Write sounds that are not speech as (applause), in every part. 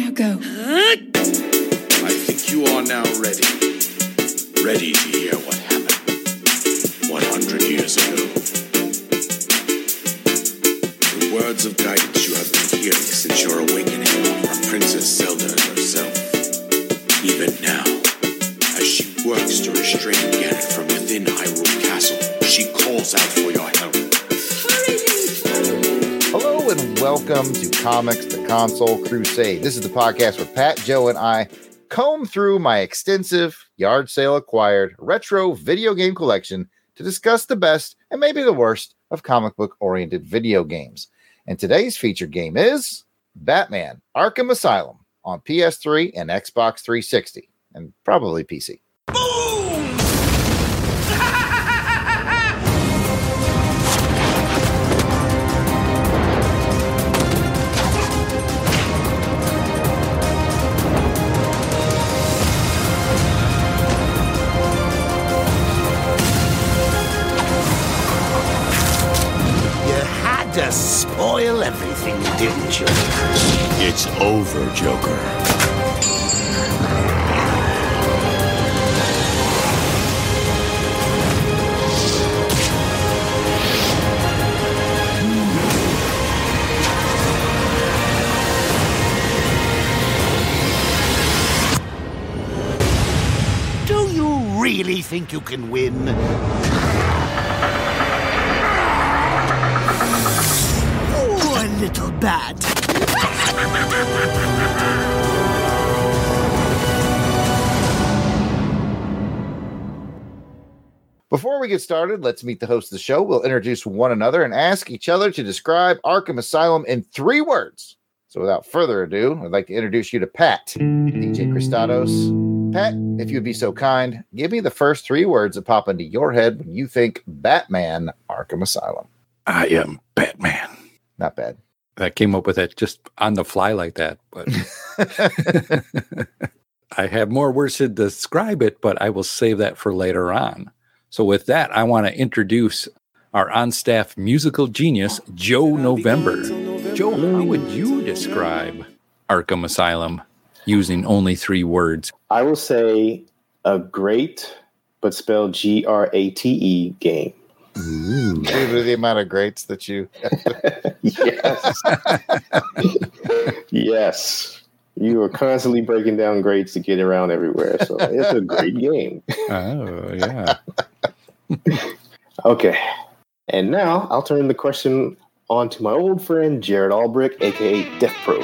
Now go. I think you are now ready. Ready to hear what happened 100 years ago. The words of guidance you have been hearing since your awakening from Princess Zelda herself. Even now, as she works to restrain Ganon from within Hyrule Castle, she calls out for your help. Welcome to Comics To Console Crusade. This is the podcast where Pat, Joe, and I comb through my extensive yard sale acquired retro video game collection to discuss the best and maybe the worst of comic book oriented video games. And today's featured game is Batman Arkham Asylum on PS3 and Xbox 360, and probably PC. You didn't you? It's over, Joker. Do you really think you can win? Little bat. Before we get started, let's meet the host of the show. We'll introduce one another and ask each other to describe Arkham Asylum in three words. So, without further ado, I'd like to introduce you to Pat, DJ Christados. Pat, if you'd be so kind, give me the first three words that pop into your head when you think Batman Arkham Asylum. I am Batman. Not bad. I came up with it just on the fly like that. But (laughs) (laughs) I have more words to describe it, but I will save that for later on. So, with that, I want to introduce our on staff musical genius, Joe November. Joe, how would you describe Arkham Asylum using only three words? I will say a great, but spelled G R A T E game. Mm. Due to the amount of greats that you. (laughs) yes. yes. You are constantly breaking down grades to get around everywhere. So it's a great game. Oh, yeah. (laughs) Okay. And now I'll turn the question on to my old friend Jarrod Albrick, aka Death Pro.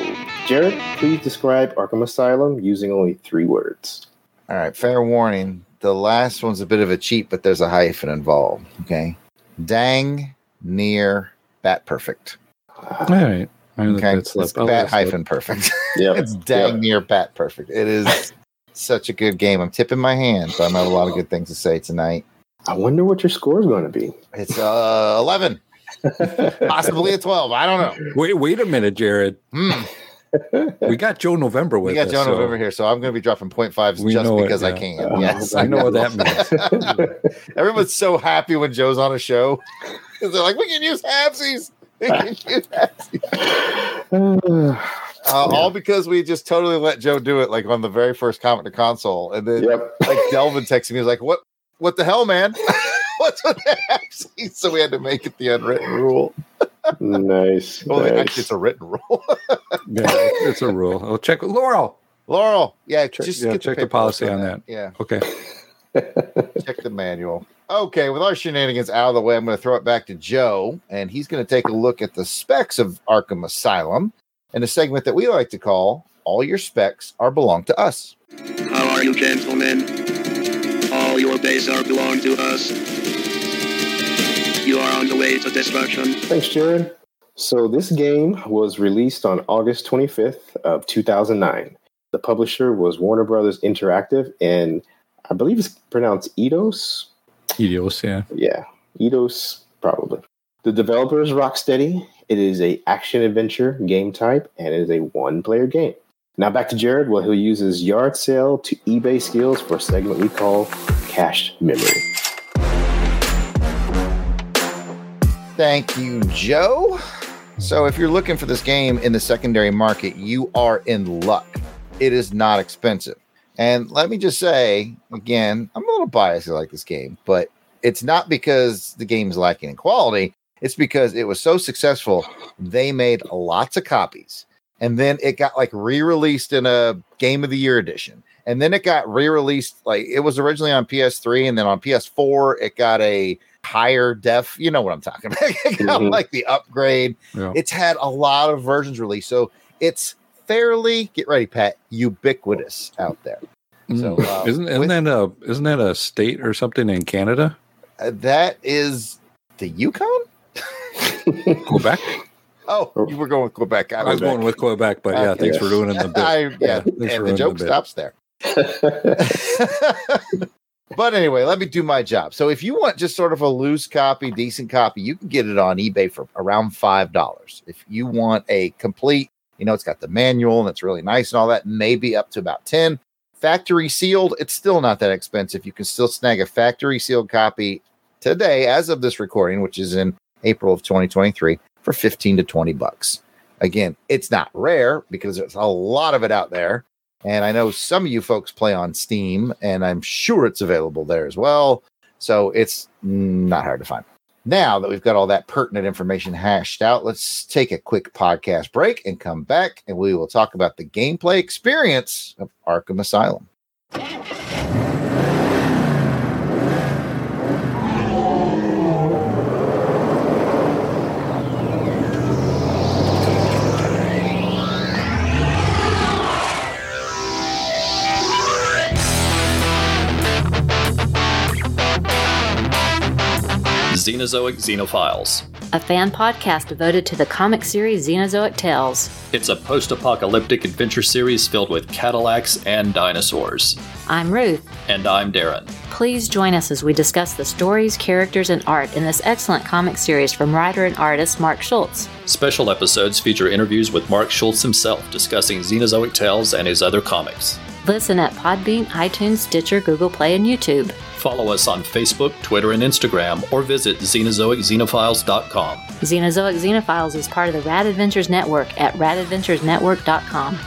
Jarrod, please describe Arkham Asylum using only three words. All right, fair warning. The last one's a bit of a cheat, but there's a hyphen involved. Okay. Dang near bat perfect. All right. I Okay. It's bat let slip. hyphen perfect. (laughs) Yeah. it's dang Yep. near bat perfect. It is such a good game. I'm tipping my hand, but I'm have a lot of good things to say tonight. I wonder what your score is going to be. It's uh 11, (laughs) possibly a 12. I don't know. Wait, wait a minute, Jarrod. Hmm. We got Joe November with We got us. John so over here, so I'm gonna be dropping point fives We just know it, because I can. Uh, yes, I know what that means. (laughs) Everyone's so happy when Joe's on a show because (laughs) they're like, we can use halfsies. We can use halfsies. (sighs) Uh, All because we just totally let Joe do it, like on the very first comment to console, and then yep. like Delvin texted me, he was like, "What? What the hell, man? (laughs) What's with the halfsies?" So we had to make it the unwritten rule. Nice. (laughs) Well, nice. actually, it's a written rule. (laughs) Yeah, it's a rule. I'll check with Laurel. Laurel, yeah, Check- just yeah, get check the paperwork policy on that. Yeah, Okay. (laughs) check the manual. Okay, with our shenanigans out of the way, I'm going to throw it back to Joe, and he's going to take a look at the specs of Arkham Asylum in a segment that we like to call "All Your Specs Are Belong to Us." How are you, gentlemen? All your days are belong to us. You are on the way to destruction. Thanks, Jarrod. So this game was released on August 25th of 2009. The publisher was Warner Brothers Interactive, and I believe it's pronounced Eidos. Edios, yeah. Yeah, Eidos probably. The developer is Rocksteady. It is a action adventure game type, and it is a one-player game. Now back to Jarrod, where he'll use his yard sale to eBay skills for a segment we call Cached Memory. Thank you, Joe. So if you're looking for this game in the secondary market, you are in luck. It is not expensive. And let me just say again, I'm a little biased. I like this game, but it's not because the game's lacking in quality. It's because it was so successful, they made lots of copies. And then it got like re released in a Game of the Year edition. And then it got re released, like it was originally on PS3, and then on PS4, it got a higher def. You know what I'm talking about? It got, Mhm. like the upgrade. Yeah. It's had a lot of versions released. So it's fairly, get ready, Pat, ubiquitous out there. So, uh, isn't isn't with- that a isn't that a state or something in Canada? Uh, that is the Yukon? (laughs) Quebec? Oh, you were going with Quebec. I was going with Quebec, but yeah, Okay. thanks for doing the bit. (laughs) I, yeah, Yeah, and the joke the stops there. (laughs) but anyway, let me do my job. So if you want just sort of a loose copy, decent copy, you can get it on eBay for around five dollars. If you want a complete, you know, it's got the manual and it's really nice and all that, maybe up to about ten. Factory sealed, it's still not that expensive. You can still snag a factory sealed copy today, as of this recording, which is in April of 2023, for 15 to 20 bucks. Again, it's not rare because there's a lot of it out there. And I know some of you folks play on Steam, and I'm sure it's available there as well. So it's not hard to find. Now that we've got all that pertinent information hashed out, let's take a quick podcast break and come back, and we will talk about the gameplay experience of Arkham Asylum. Xenozoic Xenophiles. a fan podcast devoted to the comic series Xenozoic Tales. It's a post apocalyptic adventure series filled with Cadillacs and dinosaurs. I'm Ruth. And I'm Darren. Please join us as we discuss the stories, characters, and art in this excellent comic series from writer and artist Mark Schultz. Special episodes feature interviews with Mark Schultz himself discussing Xenozoic Tales and his other comics. Listen at Podbean, iTunes, Stitcher, Google Play, and YouTube. Follow us on Facebook, Twitter, and Instagram, or visit xenozoicxenophiles.com. Xenozoic Xenophiles is part of the Rad Adventures Network at radadventuresnetwork.com.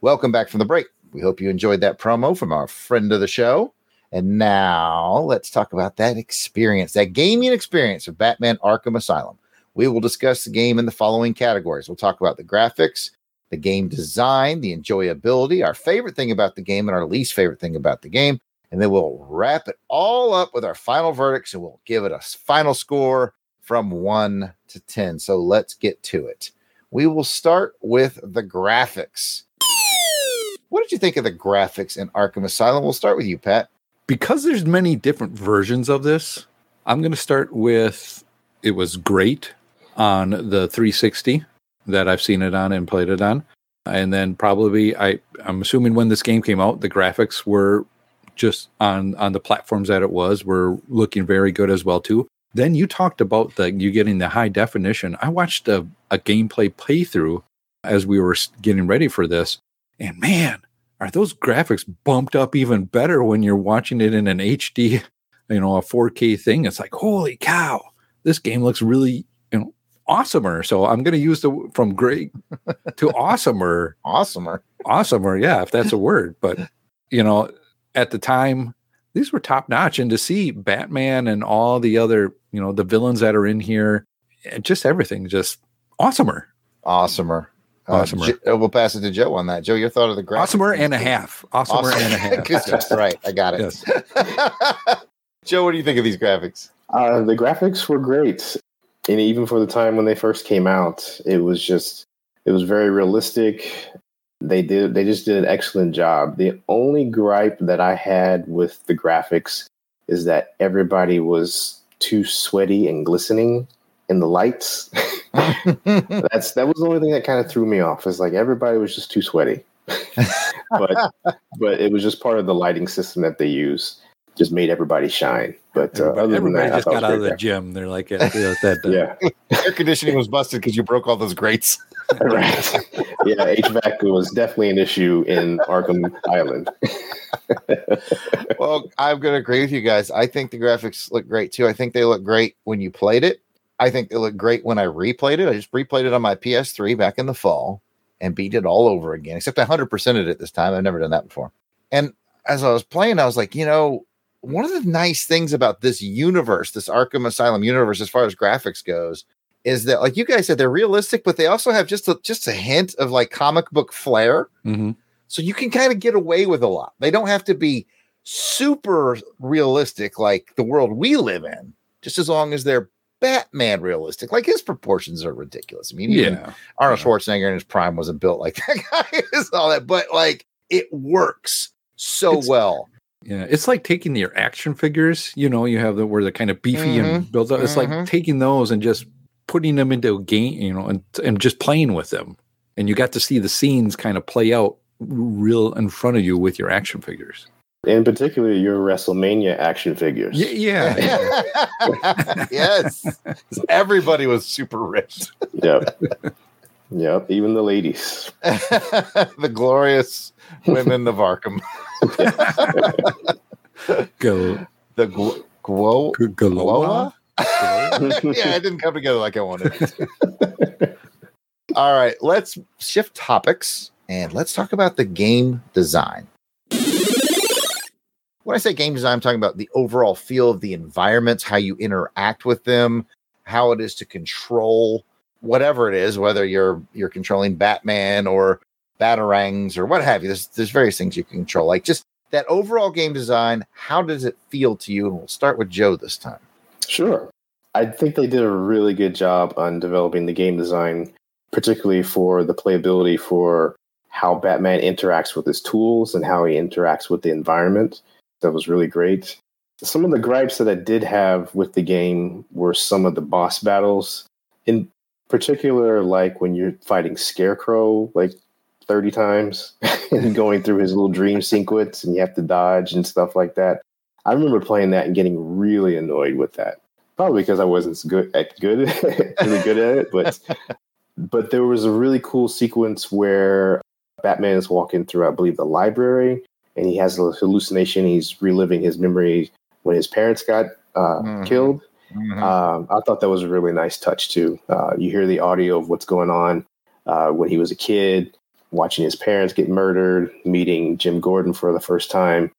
Welcome back from the break. We hope you enjoyed that promo from our friend of the show. And now let's talk about that experience, that gaming experience of Batman Arkham Asylum. We will discuss the game in the following categories. We'll talk about the graphics, the game design, the enjoyability, our favorite thing about the game, and our least favorite thing about the game. And then we'll wrap it all up with our final verdicts and we'll give it a final score from one to 10. So let's get to it. We will start with the graphics. What did you think of the graphics in Arkham Asylum? We'll start with you, Pat. because there's many different versions of this i'm going to start with it was great on the 360 that i've seen it on and played it on. And then probably i i'm assuming when this game came out the graphics were just on on the platforms that it was were looking very good as well too. Then you talked about the you getting the high definition. I watched a, a gameplay playthrough as we were getting ready for this and man are those graphics bumped up even better when you're watching it in an HD, (laughs) you know, a 4K thing? It's like, holy cow, this game looks really, awesomer. So I'm going to use the from great to (laughs) awesomer, Awesomer. awesomer. Yeah, if that's a word. But, you know, at the time, these were top notch. And to see Batman and all the other, you know, the villains that are in here, and just everything, just awesomer. Awesomer. Uh, Awesomer. Jo- uh, we'll pass it to Joe on that. Joe, your thought of the graphics? Awesomer and a half. Awesomer and a half. (laughs) Good job. right. I got it. Yes. (laughs) Joe, what do you think of these graphics? Uh, the graphics were great, and even for the time when they first came out, it was just it was very realistic. They did they just did an excellent job. The only gripe that I had with the graphics is that everybody was too sweaty and glistening in the lights. (laughs) That's that was the only thing that kind of threw me off. Is like everybody was just too sweaty. (laughs) but but it was just part of the lighting system that they use. Just made everybody shine. But uh, other Everybody that, just got out of great the gym. They're like, yeah, (laughs) yeah, that, uh, yeah, Air conditioning was busted because you broke all those grates. (laughs) (laughs) right. Yeah, HVAC was definitely an issue in Arkham Island. well, I'm going to agree with you guys. I think the graphics look great too. I think they look great when you played it. I think they look great when I replayed it. I just replayed it on my PS3 back in the fall and beat it all over again, except I 100%ed it this time. I've never done that before. And as I was playing, I was like, you know, one of the nice things about this universe, this Arkham Asylum universe, as far as graphics goes, is that like you guys said, they're realistic, but they also have just a just a hint of like comic book flair. hmm So you can kind of get away with a lot. They don't have to be super realistic like the world we live in, just as long as they're Batman realistic. Like his proportions are ridiculous. I mean, Yeah. Arnold Schwarzenegger in his prime wasn't built like (laughs) that guy is all that, but like it works so It's- well. Yeah, it's like taking your action figures. You know, you have the where they're kind of beefy and built up. It's mhm. like taking those and just putting them into a game. You know, and and just playing with them. And you got to see the scenes kind of play out real in front of you with your action figures. In particular, your WrestleMania action figures. Y- yeah, (laughs) yes. (laughs) Everybody was super rich. Yep. (laughs) yep. Even the ladies. (laughs) the glorious women of Arkham. (laughs) Go, The Gwo- Gwo- go, yeah, it didn't come together like I wanted. All right, let's shift topics and let's talk about the game design. When I say game design, I'm talking about the overall feel of the environments, how you interact with them, how it is to control whatever it is, whether you're you're controlling Batman or batarangs or what have you. There's there's various things you can control. Like just that overall game design, how does it feel to you? And we'll start with Joe this time. Sure. I think they did a really good job on developing the game design, particularly for the playability for how Batman interacts with his tools and how he interacts with the environment. That was really great. Some of the gripes that I did have with the game were some of the boss battles. In particular, like when you're fighting Scarecrow like 30 times (laughs) and going through his little dream sequence and you have to dodge and stuff like that. I remember playing that and getting really annoyed with that. Probably because I wasn't good at good (laughs) really good at it, but but there was a really cool sequence where Batman is walking through, I believe, the library, and he has a hallucination. He's reliving his memory when his parents got uh, Mhm. killed. Mm-hmm. Um, I thought that was a really nice touch too. Uh, you hear the audio of what's going on uh, when he was a kid, watching his parents get murdered, meeting Jim Gordon for the first time.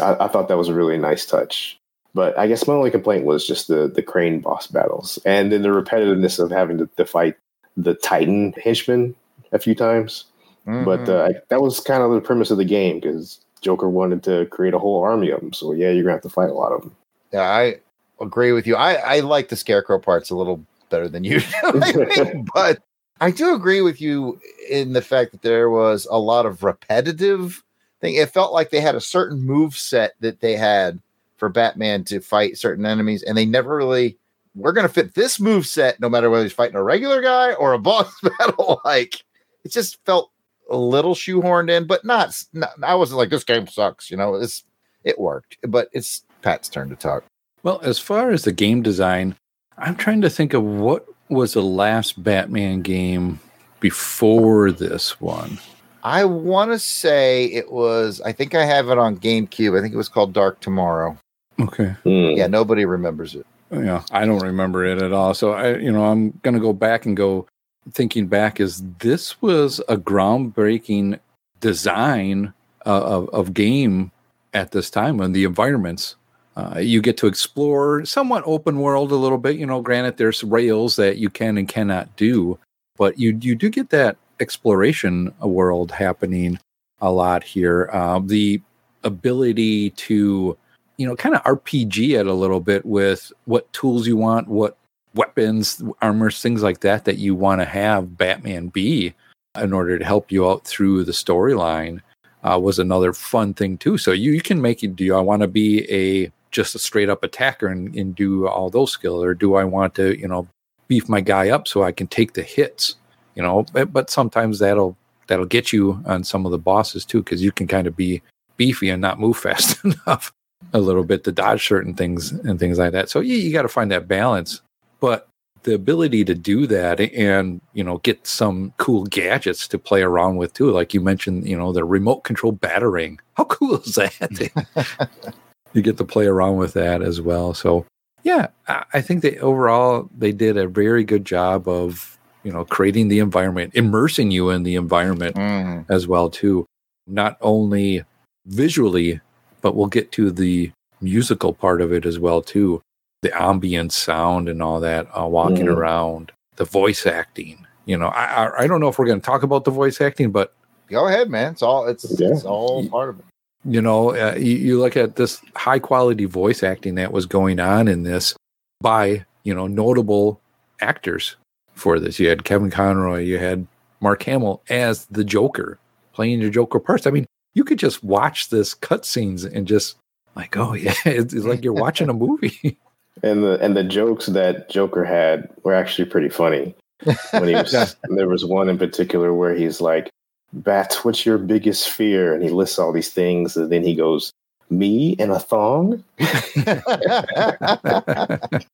I, I thought that was a really nice touch. But I guess my only complaint was just the the crane boss battles, and then the repetitiveness of having to, to fight the Titan henchman a few times. But Mhm. uh, that was kind of the premise of the game because Joker wanted to create a whole army of them. So yeah, you're gonna have to fight a lot of them. yeah, I agree with you. I, I like the scarecrow parts a little better than you, (laughs) do, I (laughs) think, but I do agree with you in the fact that there was a lot of repetitive thing. It felt like they had a certain move set that they had for Batman to fight certain enemies, and they never really we're gonna fit this move set no matter whether he's fighting a regular guy or a boss (laughs) battle. Like it just felt a little shoehorned in, but not, not I wasn't like this game sucks, you know. It's it worked, but it's Pat's turn to talk. Well, as far as the game design, I'm trying to think of what was the last Batman game before this one. I want to say it was. I think I have it on GameCube. I think it was called Dark Tomorrow. Okay. Hmm. Yeah, nobody remembers it. Yeah, I don't remember it at all. So I, you know, I'm gonna go back and go thinking back. Is this was a groundbreaking design uh, of of game at this time when the environments uh, you get to explore somewhat open world a little bit. You know, granted there's rails that you can and cannot do, but you you do get that exploration world happening a lot here. Uh, the ability to you know, kind of RPG it a little bit with what tools you want, what weapons, armors, things like that that you want to have Batman be in order to help you out through the storyline uh, was another fun thing too. So you, you can make it. Do I want to be a just a straight up attacker and, and do all those skills, or do I want to you know beef my guy up so I can take the hits? You know, but, but sometimes that'll that'll get you on some of the bosses too because you can kind of be beefy and not move (laughs) fast enough a little bit to dodge certain things and things like that. So you, you got to find that balance. But the ability to do that and you know get some cool gadgets to play around with too, like you mentioned, you know the remote control batarang. How cool is that? (laughs) (laughs) you get to play around with that as well. So yeah, I, I think they overall they did a very good job of you know creating the environment, immersing you in the environment Mhm. as well too. Not only visually, but we'll get to the musical part of it as well too. The ambient sound and all that, uh, walking Mhm. around, the voice acting. You know, I, I I don't know if we're going to talk about the voice acting, but Go ahead, man. It's all it's Yeah. it's all part of it. You know, uh, you, you look at this high quality voice acting that was going on in this by, you know, notable actors for this. You had Kevin Conroy, you had Mark Hamill as the Joker playing your Joker parts. I mean, you could just watch this cutscenes and just like, oh yeah, (laughs) it's, it's like you're watching a (laughs) movie. And the and the jokes that Joker had were actually pretty funny. When he (laughs) was, there was one in particular where he's like, "Bats, what's your biggest fear?" And he lists all these things, and then he goes, "Me and a thong." (laughs) (laughs)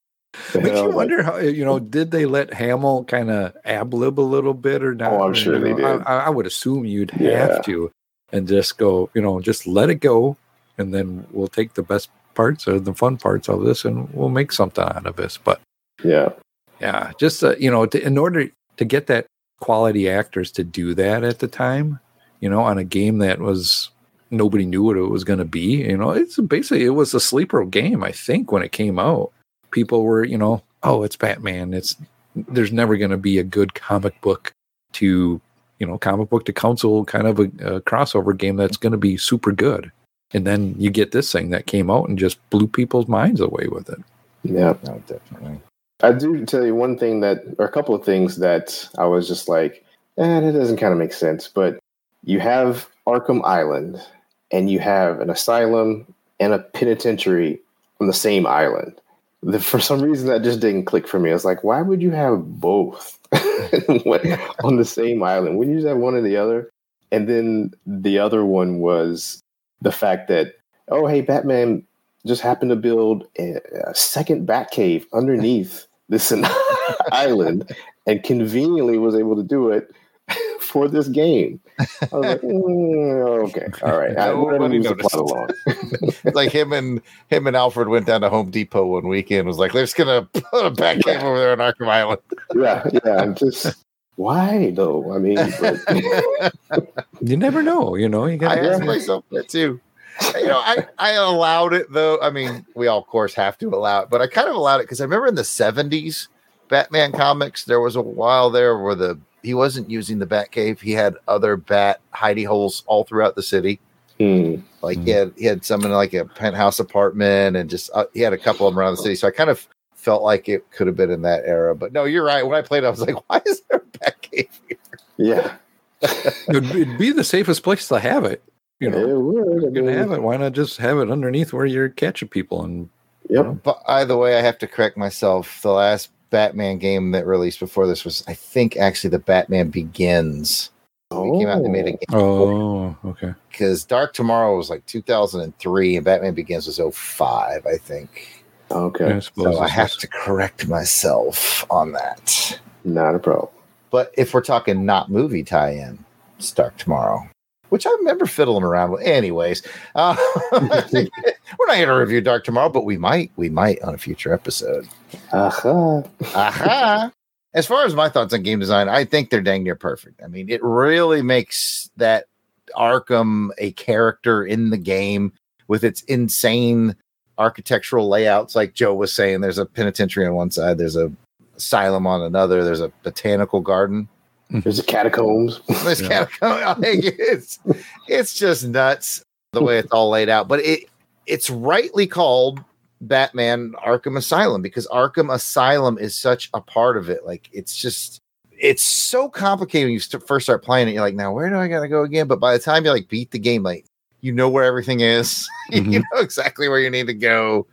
Makes you like, wonder how you know did they let Hamill kind of ab lib a little bit or not? Oh, I'm sure You they did. I, I would assume you'd Yeah. have to, and just go, you know, just let it go, and then we'll take the best parts or the fun parts of this, and we'll make something out of this. But yeah, yeah, just uh, you know, to, in order to get that quality actors to do that at the time, you know, on a game that was nobody knew what it was going to be. You know, it's basically it was a sleeper game. I think when it came out, people were, you know, oh, it's Batman. It's there's never going to be a good comic book to you know comic book to console kind of a, a crossover game that's going to be super good. And then you get this thing that came out and just blew people's minds away with it. yeah. no, definitely. I do tell you one thing that, or a couple of things that I was just like, eh, it doesn't kind of make sense. But you have Arkham Island, and you have an asylum and a penitentiary on the same island. The, for some reason, that just didn't click for me. I was like, why would you have both (laughs) on the same island? Wouldn't you just have one or the other? And then the other one was the fact that, oh, hey, Batman just happened to build a, a second Batcave underneath this (laughs) island and conveniently was able to do it (laughs) for this game. I was like, mm, okay, all right. I, Nobody move the plot noticed. along. (laughs) It's like him and him and Alfred went down to Home Depot one weekend. Was like, they're just gonna put a Batcave over there on Arkham Island. yeah, yeah. I'm just why though? I mean, but, You never know, you know. You I got asked myself that too. You know, I, I allowed it though. I mean, we all, of course, have to allow it, but I kind of allowed it because I remember in the 70s Batman comics, there was a while there where the he wasn't using the bat cave. He had other bat hidey holes all throughout the city. hmm, Like he had he had some in like a penthouse apartment, and just uh, he had a couple of them around the city. So I kind of felt like it could have been in that era. But no, you're right. When I played, I was like, why is there a Batcave here? yeah, it'd, it'd be the safest place to have it. You know, it would. I you're gonna mean, have it. Why not just have it underneath where you're catching people? And Yep. But either way, I have to correct myself. The last Batman game that released before this was, I think, actually the Batman Begins. When it came out, they made a oh. game oh, okay. because Dark Tomorrow was like 2003 and Batman Begins was 05, I think. Okay, I So I have was- to correct myself on that. not a problem. But if we're talking not movie tie-in, it's Dark Tomorrow, which I remember fiddling around with. Anyways, uh, (laughs) (laughs) we're not here to review Dark Tomorrow, but we might. We might on a future episode. Aha. Aha. As far as my thoughts on game design, I think they're dang near perfect. I mean, it really makes that Arkham a character in the game with its insane architectural layouts. Like Joe was saying, there's a penitentiary on one side, there's a asylum on another, there's a botanical garden. There's the catacombs. (laughs) There's Yeah. kind of it's it's just nuts the way it's all laid out. But it it's rightly called Batman Arkham Asylum because Arkham Asylum is such a part of it. Like it's just it's so complicated when you st- first start playing it. You're like, now where do I gotta go again? But by the time you like beat the game, like you know where everything is, (laughs) you Mhm. know exactly where you need to go.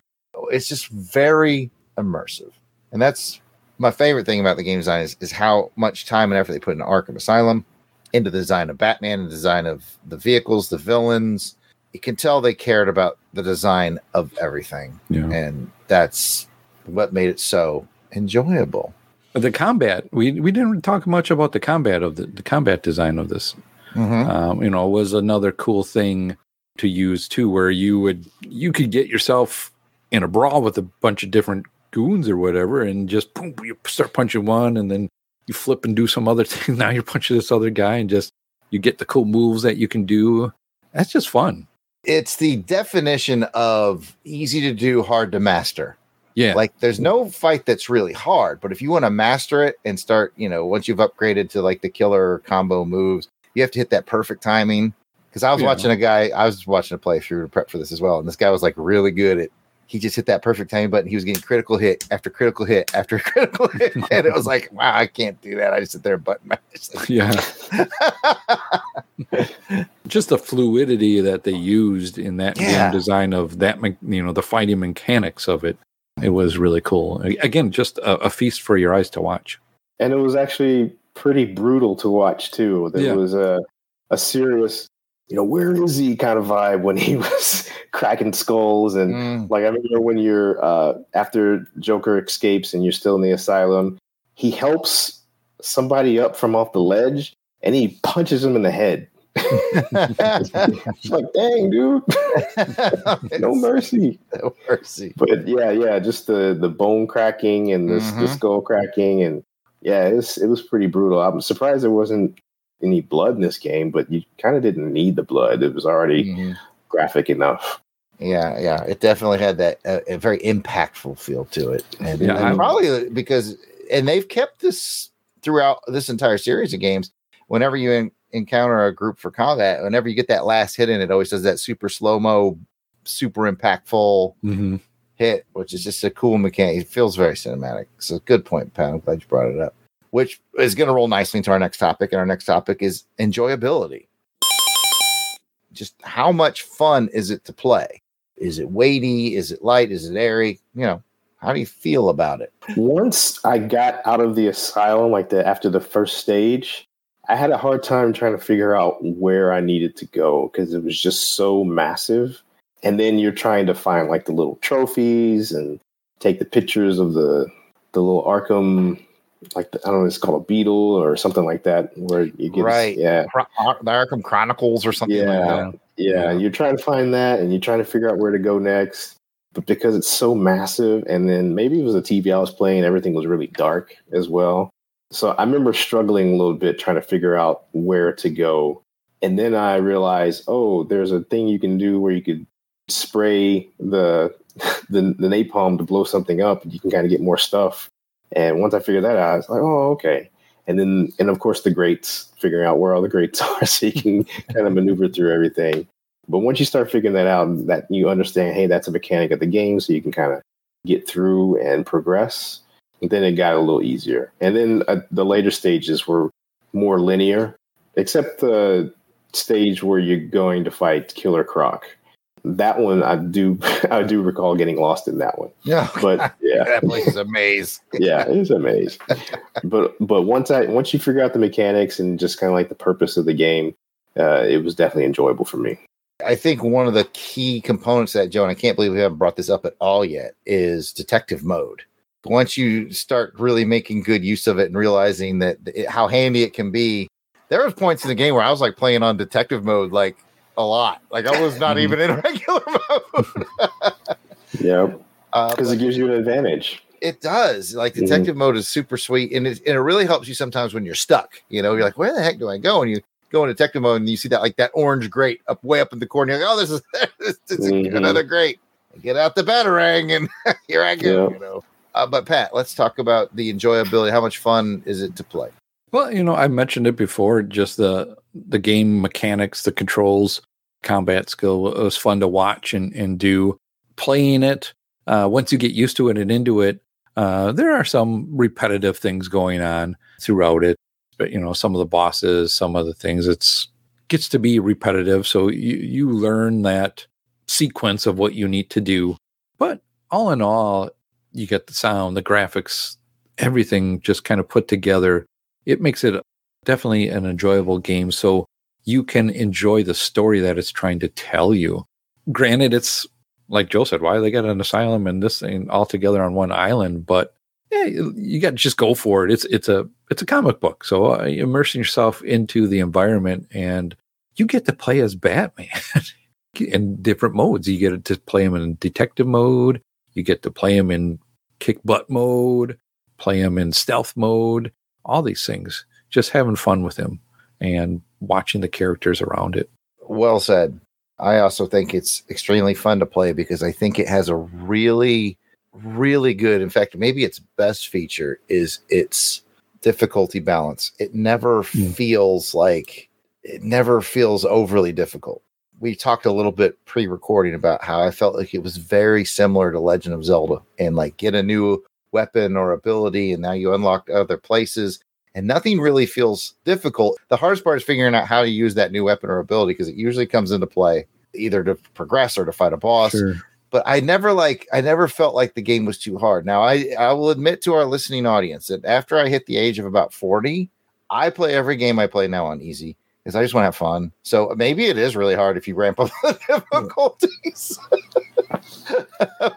It's just very immersive, and that's my favorite thing about the game design is, is how much time and effort they put into Arkham Asylum, into the design of Batman, and the design of the vehicles, the villains. You can tell they cared about the design of everything, Yeah. and that's what made it so enjoyable. The combat, we we didn't talk much about the combat of the, the combat design of this. Um, you know, was another cool thing to use too, where you would you could get yourself in a brawl with a bunch of different goons or whatever, and just boom, you start punching one, and then you flip and do some other (laughs) thing. Now you're punching this other guy, and just you get the cool moves that you can do. That's just fun. It's the definition of easy to do, hard to master. Yeah, Like there's no fight that's really hard, but if you want to master it and start, you know, once you've upgraded to like the killer combo moves, you have to hit that perfect timing. Because I was Yeah. watching a guy, I was watching a playthrough to prep for this as well, and this guy was like really good at. He just hit that perfect timing button. He was getting critical hit after critical hit after (laughs) critical hit, (laughs) and it was like, wow, I can't do that. I just sit there and button mash. (laughs) yeah. just the fluidity that they used in that Yeah. game design of that, me- you know, the fighting mechanics of it. It was really cool. Again, just a, a feast for your eyes to watch. and it was actually pretty brutal to watch too. There Yeah. was a a serious, you know, where is he kind of vibe when he (laughs) was cracking skulls and Mm, like I remember when you're uh, after Joker escapes and you're still in the asylum, he helps somebody up from off the ledge and he punches him in the head. It's (laughs) like, dang, dude, (laughs) no mercy. no mercy. But yeah, yeah, just the the bone cracking and the, the Mhm. skull cracking, and yeah, it was it was pretty brutal. I'm surprised there wasn't any blood in this game, but you kind of didn't need the blood. It was already Mhm. graphic enough. Yeah, yeah, it definitely had that uh, a very impactful feel to it, and, Yeah, and probably because and they've kept this throughout this entire series of games. Whenever you en- encounter a group for combat, whenever you get that last hit in, it always does that super slow mo, super impactful Mm-hmm. hit, which is just a cool mechanic. It feels very cinematic. So good point, Pat. I'm glad you brought it up. Which is going to roll nicely into our next topic, and our next topic is enjoyability. Just how much fun is it to play? Is it weighty? Is it light? Is it airy? You know, how do you feel about it? Once I got out of the asylum, like the after the first stage, I had a hard time trying to figure out where I needed to go because it was just so massive. And then you're trying to find like the little trophies and take the pictures of the the little Arkham, like the, I don't know, it's called a beetle or something like that, where you get Right. yeah, Ar- uh, The Arkham Chronicles or something like Yeah. yeah. You're trying to find that, and you're trying to figure out where to go next. But because it's so massive, and then maybe it was a TV I was playing, everything was really dark as well. So I remember struggling a little bit trying to figure out where to go. And then I realized, oh, there's a thing you can do where you could spray the (laughs) the, the napalm to blow something up, and you can kind of get more stuff. And once I figured that out, I was like, oh, okay. And then, and of course, the greats, figuring out where all the greats (laughs) are, so you can kind of maneuver through everything. But once you start figuring that out, that you understand, hey, that's a mechanic of the game, so you can kind of get through and progress. And then it got a little easier. And then uh, the later stages were more linear, except the stage where you're going to fight Killer Croc. That one, I do, (laughs) I do recall getting lost in that one. Yeah. But (laughs) yeah, that place is a maze. (laughs) yeah, it is a maze. but but once I once you figure out the mechanics and just kind of like the purpose of the game, uh, it was definitely enjoyable for me. I think one of the key components that, Joe, and I can't believe we haven't brought this up at all yet, is detective mode. Once you start really making good use of it and realizing that it, how handy it can be, there was points in the game where I was like playing on detective mode like a lot. Like I was not even in (laughs) regular mode. Yeah, Uh, because it gives you an advantage. it does. Like detective mode is super sweet, and it, and it really helps you sometimes when you're stuck. You know, you're like, where the heck do I go? And you go in detective mode, and you see that like that orange grate up way up in the corner. You're like, oh, this is (laughs) this is Mhm. another grate. Get out the batarang, and (laughs) here I go. Yeah. You know. Uh, but Pat, let's talk about the enjoyability. How much fun is it to play? Well, you know, I mentioned it before. Just the the game mechanics, the controls, combat skill it was fun to watch and and do. Playing it, uh, once you get used to it and into it, uh, there are some repetitive things going on throughout it. But you know, some of the bosses, some of the things, it's gets to be repetitive. So you you learn that sequence of what you need to do. But all in all, you get the sound, the graphics, everything just kind of put together it makes it definitely an enjoyable game so you can enjoy the story that it's trying to tell you. Granted it's like joe said why they got an asylum and this thing all together on one island but yeah you, got to just go for it. It's it's a it's a comic book so uh, immersing yourself into the environment and you get to play as batman (laughs) in different modes. You get to play him in detective mode You get to play him in kick butt mode, play him in stealth mode, all these things. Just having fun with him and watching the characters around it. Well said. I also think it's extremely fun to play because I think it has a really, really good, in fact, maybe its best feature is its difficulty balance. It never Hmm. feels like it never feels overly difficult. We talked a little bit pre-recording about how I felt like it was very similar to Legend of Zelda and like get a new weapon or ability and now you unlock other places and nothing really feels difficult. The hardest part is figuring out how to use that new weapon or ability because it usually comes into play either to progress or to fight a boss Sure. but I never like I never felt like the game was too hard. Now I I will admit to our listening audience that after I hit the age of about 40, I play every game I play now on easy because I just want to have fun. So maybe it is really hard if you ramp up (laughs) the difficulties. (laughs)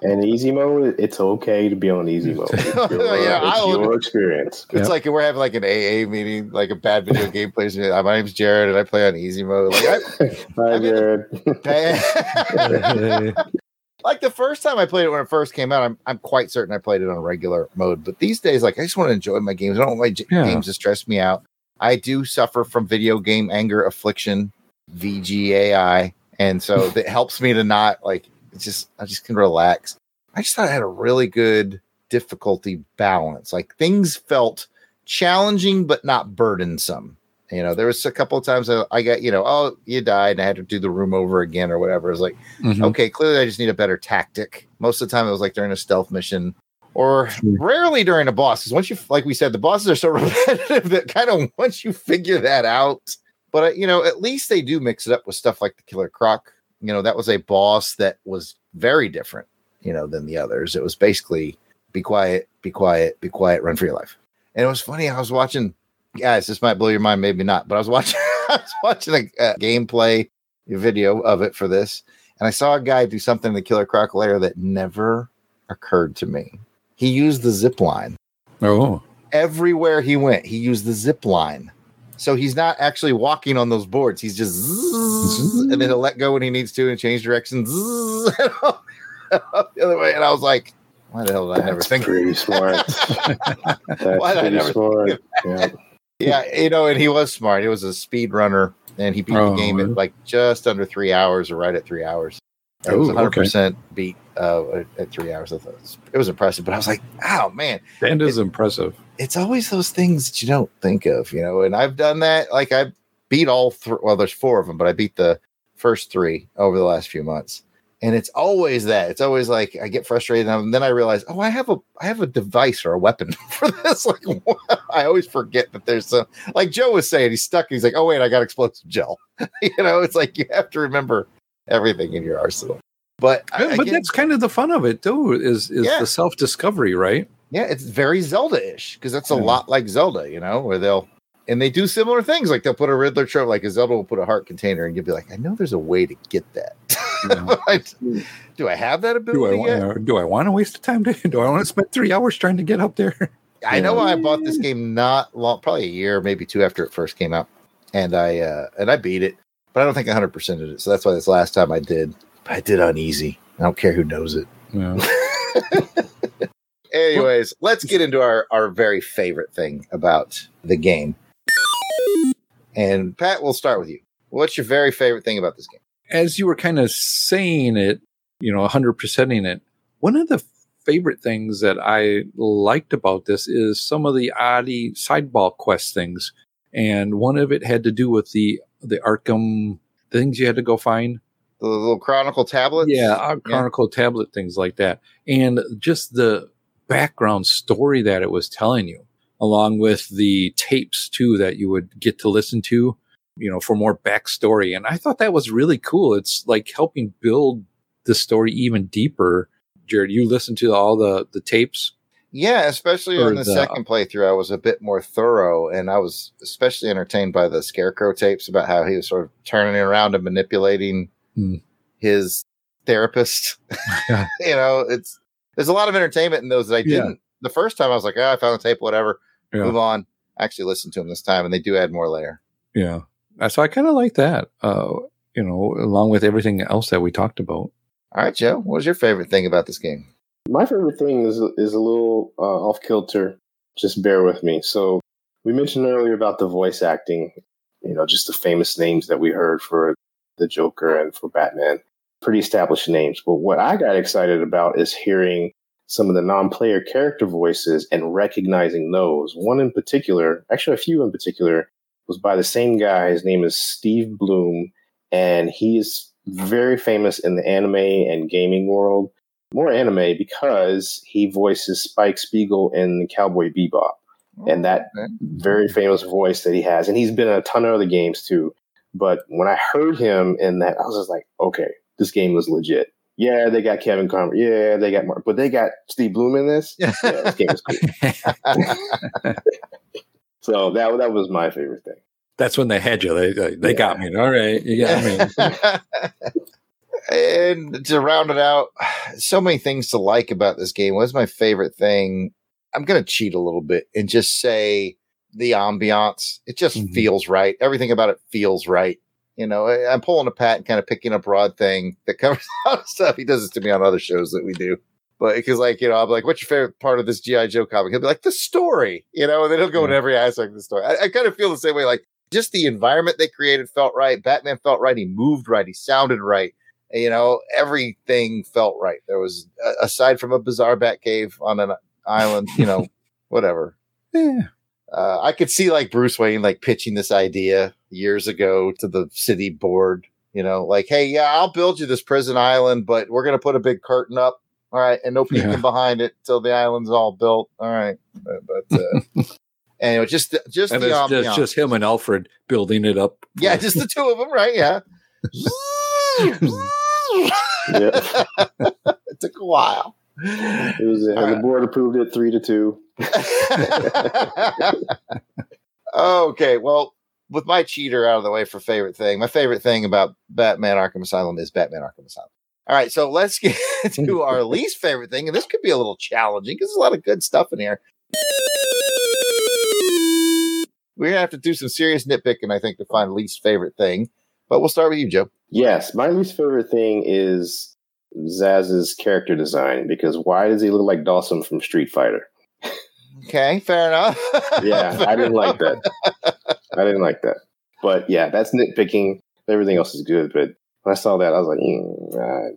And easy mode, it's okay to be on easy mode. (laughs) It's your, Yeah, it's I'll- your experience. It's Yep. like we're having like an AA meeting, like a bad video game players. Uh, my name's Jarrod and I play on easy mode. Like, (laughs) Hi, I'm in Jarrod. I, (laughs) like the first time I played it when it first came out, I'm I'm quite certain I played it on regular mode. But these days, like I just want to enjoy my games. I don't like j- Yeah. games to stress me out. I do suffer from video game anger affliction, VGAI, and so that helps me to not like it's just I just can relax. I just thought I had a really good difficulty balance. Like things felt challenging but not burdensome. You know, there was a couple of times I, I got, you know, oh, you died and I had to do the room over again or whatever. It was like, Mhm. okay, clearly I just need a better tactic. Most of the time it was like during a stealth mission or rarely during a boss. Because once you, like we said, the bosses are so (laughs) repetitive that kind of once you figure that out, but uh, you know, at least they do mix it up with stuff like the Killer Croc. You know, that was a boss that was very different, you know, than the others. It was basically be quiet, be quiet, be quiet, run for your life. And it was funny. I was watching, guys, this might blow your mind, maybe not, but I was watching, (laughs) I was watching a, a gameplay video of it for this, and I saw a guy do something in the Killer Croc lair that never occurred to me. He used the zip line Oh, everywhere he went. He used the zip line. So he's not actually walking on those boards. He's just zzz, (laughs) and then he'll let go when he needs to and change direction zzz, (laughs) the other way. And I was like, why the hell did I never That's think? pretty smart. That's (laughs) Why did I pretty smart. Yeah. yeah, you know, and he was smart. He was a speed runner, and he beat Oh, the game at like just under three hours, or right at three hours. It was Oh, 100 okay. percent beat uh, at- three hours. I thought it was, it was impressive, but I was like, oh man, that is impressive. It's always those things that you don't think of, you know. And I've done that. Like I beat all three. Well, there's four of them, but I beat the first three over the last few months. And it's always that. It's always like I get frustrated, and then I realize, oh, I have a, I have a device or a weapon (laughs) for this. (laughs) Like what? I always forget that there's some. Like Joe was saying, he's stuck. He's like, oh wait, I got explosive gel. (laughs) you know, it's like you have to remember everything in your arsenal. But, I- but again, that's kind of the fun of it, too. Is is Yeah. the self discovery, right? Yeah, it's very Zelda-ish because that's a Yeah. lot like Zelda, you know, where they'll and they do similar things. Like they'll put a Riddler trophy, like a Zelda will put a heart container, and you'll be like, I know there's a way to get that. Yeah. (laughs) Do I have that do I ability yet? want? Do I want to waste the time? To, (laughs) do I want to spend three hours trying to get up there? (laughs) I know I bought this game not long, probably a year, maybe two after it first came out, and I uh and I beat it, but I don't think 100 percent did it. So that's why this last time I did, I did on easy. I don't care who knows it. Yeah. Anyways, let's get into our, our very favorite thing about the game. And Pat, we'll start with you. What's your very favorite thing about this game? As you were kind of saying it, you know, 100%ing it, one of the favorite things that I liked about this is some of the oddie sideball quest things. And one of it had to do with the the Arkham things you had to go find. The little Chronicle tablets? Yeah, our Chronicle tablet things like that, and just the background story that it was telling you, along with the tapes too that you would get to listen to, you know, for more backstory. And I thought that was really cool. It's like helping build the story even deeper. Jarrod, you listened to all the the tapes. Yeah, especially on the, the- second playthrough, I was a bit more thorough, and I was especially entertained by the Scarecrow tapes about how he was sort of turning around and manipulating Hmm. his therapist. (laughs) (laughs) You know, it's there's a lot of entertainment in those that I didn't. The first time I was like, oh, I found the tape, whatever, Yeah. move on. I actually listened to them this time, and they do add more layer. Yeah, Uh, so I kind of like that. Uh, you know, along with everything else that we talked about. All right, Joe, what was your favorite thing about this game? My favorite thing is is a little uh, off kilter. Just bear with me. So we mentioned earlier about the voice acting. You know, just the famous names that we heard for the Joker and for Batman. Pretty established names. But what I got excited about is hearing some of the non-player character voices and recognizing those. One in particular, actually a few in particular, was by the same guy. His name is Steve Blum, and he is very famous in the anime and gaming world. More anime because he voices Spike Spiegel in Cowboy Bebop. Oh, and that okay. very famous voice that he has. And he's been in a ton of other games too. But when I heard him in that, I was just like, okay, this game was legit. Yeah, they got Kevin Conroy. Yeah, they got Mark, but they got Steve Blum in this. Yeah, this game is cool. (laughs) so that that was my favorite thing. That's when they had you. They they, they got me. All right, you got me. (laughs) and to round it out, so many things to like about this game. What's my favorite thing? I'm going to cheat a little bit and just say the ambiance. It just Mhm. feels right. Everything about it feels right. You know, I- I'm pulling a pat and kind of picking a Rod thing that covers (laughs) a lot of stuff. He does this to me on other shows that we do. But because, like, you know, I'm like, what's your favorite part of this G.I. Joe comic? He'll be like, the story, you know, and then he'll go into every aspect of the story. I, I kind of feel the same way. Like, just the environment they created felt right. Batman felt right. He moved right. He sounded right. You know, everything felt right. There was, a- aside from a bizarre bat cave on an island, you know, (laughs) whatever. Yeah. Uh, I could see like Bruce Wayne like pitching this idea years ago to the city board. You know, like, hey, yeah, I'll build you this prison island, but we're gonna put a big curtain up, all right, and no peeking Yeah. behind it till the island's all built, all right. But, but uh, (laughs) anyway, just just and the it's ambiance. just, just him and Alfred building it up. yeah, just the two of them, (laughs) right? Yeah. Yeah, (laughs) it took a while. it was. Uh, All The board approved it three to two. okay, well, with my cheater out of the way for favorite thing, my favorite thing about Batman Arkham Asylum is Batman Arkham Asylum. All right, so let's (laughs) get to our (laughs) least favorite thing, and this could be a little challenging because there's a lot of good stuff in here. We're gonna have to do some serious nitpicking, I think, to find least favorite thing. But we'll start with you, Joe. Yes, my least favorite thing is Zsasz's character design because why does he look like Dhalsim from Street Fighter? Okay, fair enough. Yeah, Fair I didn't like that. (laughs) I didn't like that. But yeah, that's nitpicking. Everything else is good. But when I saw that, I was like, mm, uh,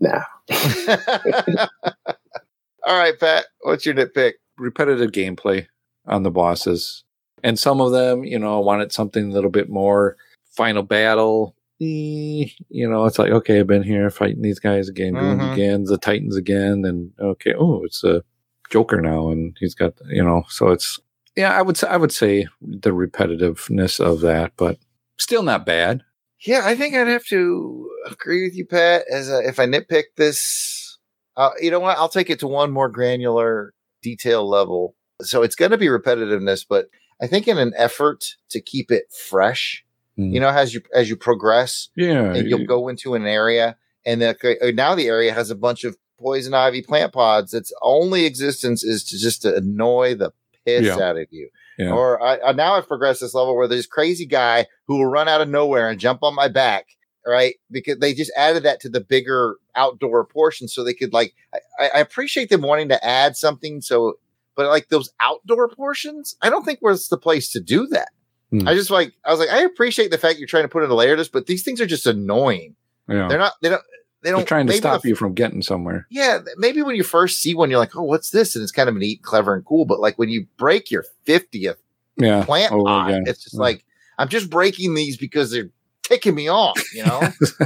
nah. (laughs) (laughs) All right, Pat, what's your nitpick? repetitive gameplay on the bosses. And some of them, you know, wanted something a little bit more final battle. eh, You know, it's like, okay, I've been here fighting these guys again, doing Mhm. again, the Titans again, and okay, oh, it's a Joker now, and he's got, you know, so it's yeah, I would say I would say the repetitiveness of that, but still not bad. Yeah, I think I'd have to agree with you, Pat. As a, if I nitpick this, uh, you know what? I'll take it to one more granular detail level. So it's going to be repetitiveness, but I think in an effort to keep it fresh, Hmm. you know, as you as you progress, Yeah, and you'll go into an area, and the, now the area has a bunch of poison ivy plant pods. Its only existence is to just to annoy the piss Yeah. out of you. Yeah. Or I, I now I've progressed this level where there's crazy guy who will run out of nowhere and jump on my back. Right, because they just added that to the bigger outdoor portion, so they could like. I, I appreciate them wanting to add something, so but like those outdoor portions, I don't think was the place to do that. Hmm. I just like I was like I appreciate the fact you're trying to put in a layer this, but these things are just annoying. yeah. They're not. They don't. They don't. They're trying to stop the- you from getting somewhere. Yeah, maybe when you first see one, you're like, "Oh, what's this?" And it's kind of neat, clever, and cool. But like when you break your fiftieth Yeah, plant pot, it's just Yeah. like I'm just breaking these because they're ticking me off. You know, (laughs)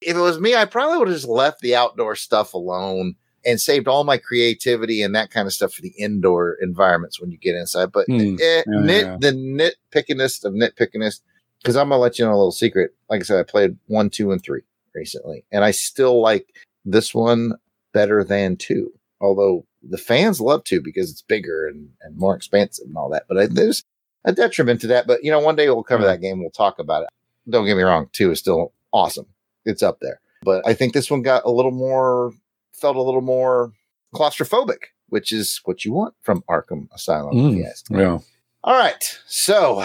if it was me, I probably would have just left the outdoor stuff alone and saved all my creativity and that kind of stuff for the indoor environments when you get inside. But eh, Yeah, nit yeah. the nitpickinest of nitpickinest, because I'm gonna let you know a little secret. Like I said, I played one, two, and three recently, and I still like this one better than two. Although the fans love two because it's bigger and, and more expansive and all that. But I, there's a detriment to that. But you know, one day we'll cover that game. We'll talk about it. Don't get me wrong, two is still awesome. It's up there. But I think this one got a little more, felt a little more claustrophobic, which is what you want from Arkham Asylum. Mm, yeah. All right. So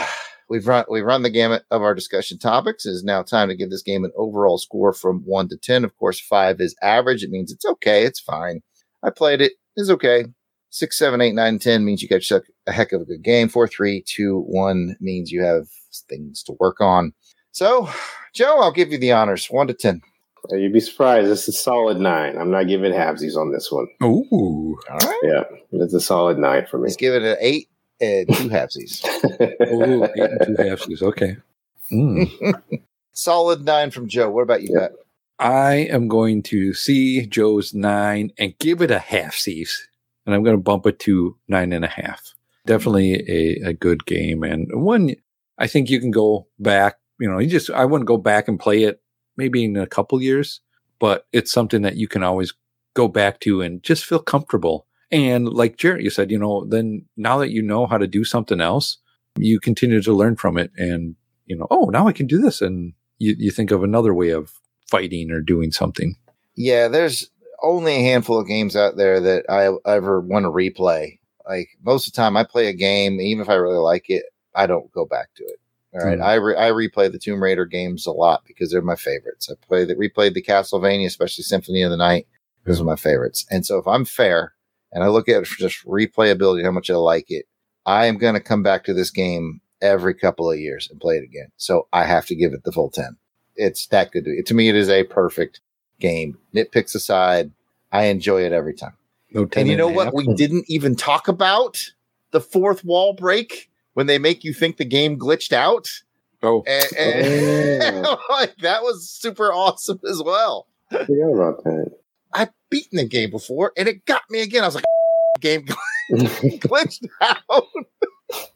we've run we've run the gamut of our discussion topics. It is now time to give this game an overall score from one to ten. Of course, five is average. It means it's okay, it's fine. I played it. It's okay. Six, seven, eight, nine, ten means you got yourself a heck of a good game. Four, three, two, one means you have things to work on. So, Joe, I'll give you the honors. One to ten. You'd be surprised. It's a solid nine. I'm not giving halvesies on this one. Ooh. All right. Yeah, it's a solid nine for me. Let's give it an eight and two halvesies. Ooh, eight and two halfsies. (laughs) Okay. Mm. (laughs) Solid nine from Joe. What about you. Pat? I am going to see Joe's nine and give it a half C's. And I'm going to bump it to nine and a half. Definitely a, a good game. And one, I think you can go back, you know, you just, I wouldn't go back and play it maybe in a couple years, but it's something that you can always go back to and just feel comfortable. And like Jarrod, you said, you know, then now that you know how to do something else, you continue to learn from it. And, you know, oh, now I can do this. And you, you think of another way of fighting or doing something. Yeah, there's only a handful of games out there that I ever want to replay. Like most of the time, I play a game, even if I really like it, I don't go back to it. All right, Mm. I re- I replay the Tomb Raider games a lot because they're my favorites. I play the replayed the Castlevania, especially Symphony of the Night. Those are my favorites. And so, if I'm fair and I look at it for just replayability, how much I like it, I am going to come back to this game every couple of years and play it again. So I have to give it the full ten. It's that good. To, to me, it is a perfect game. Nitpicks aside, I enjoy it every time. No And you know a what? half. We didn't even talk about the fourth wall break when they make you think the game glitched out. Oh, And, and- (laughs) like, that was super awesome as well. I forgot about that. I've beaten the game before and it got me again. I was like, (laughs) game (laughs) glitched out. (laughs)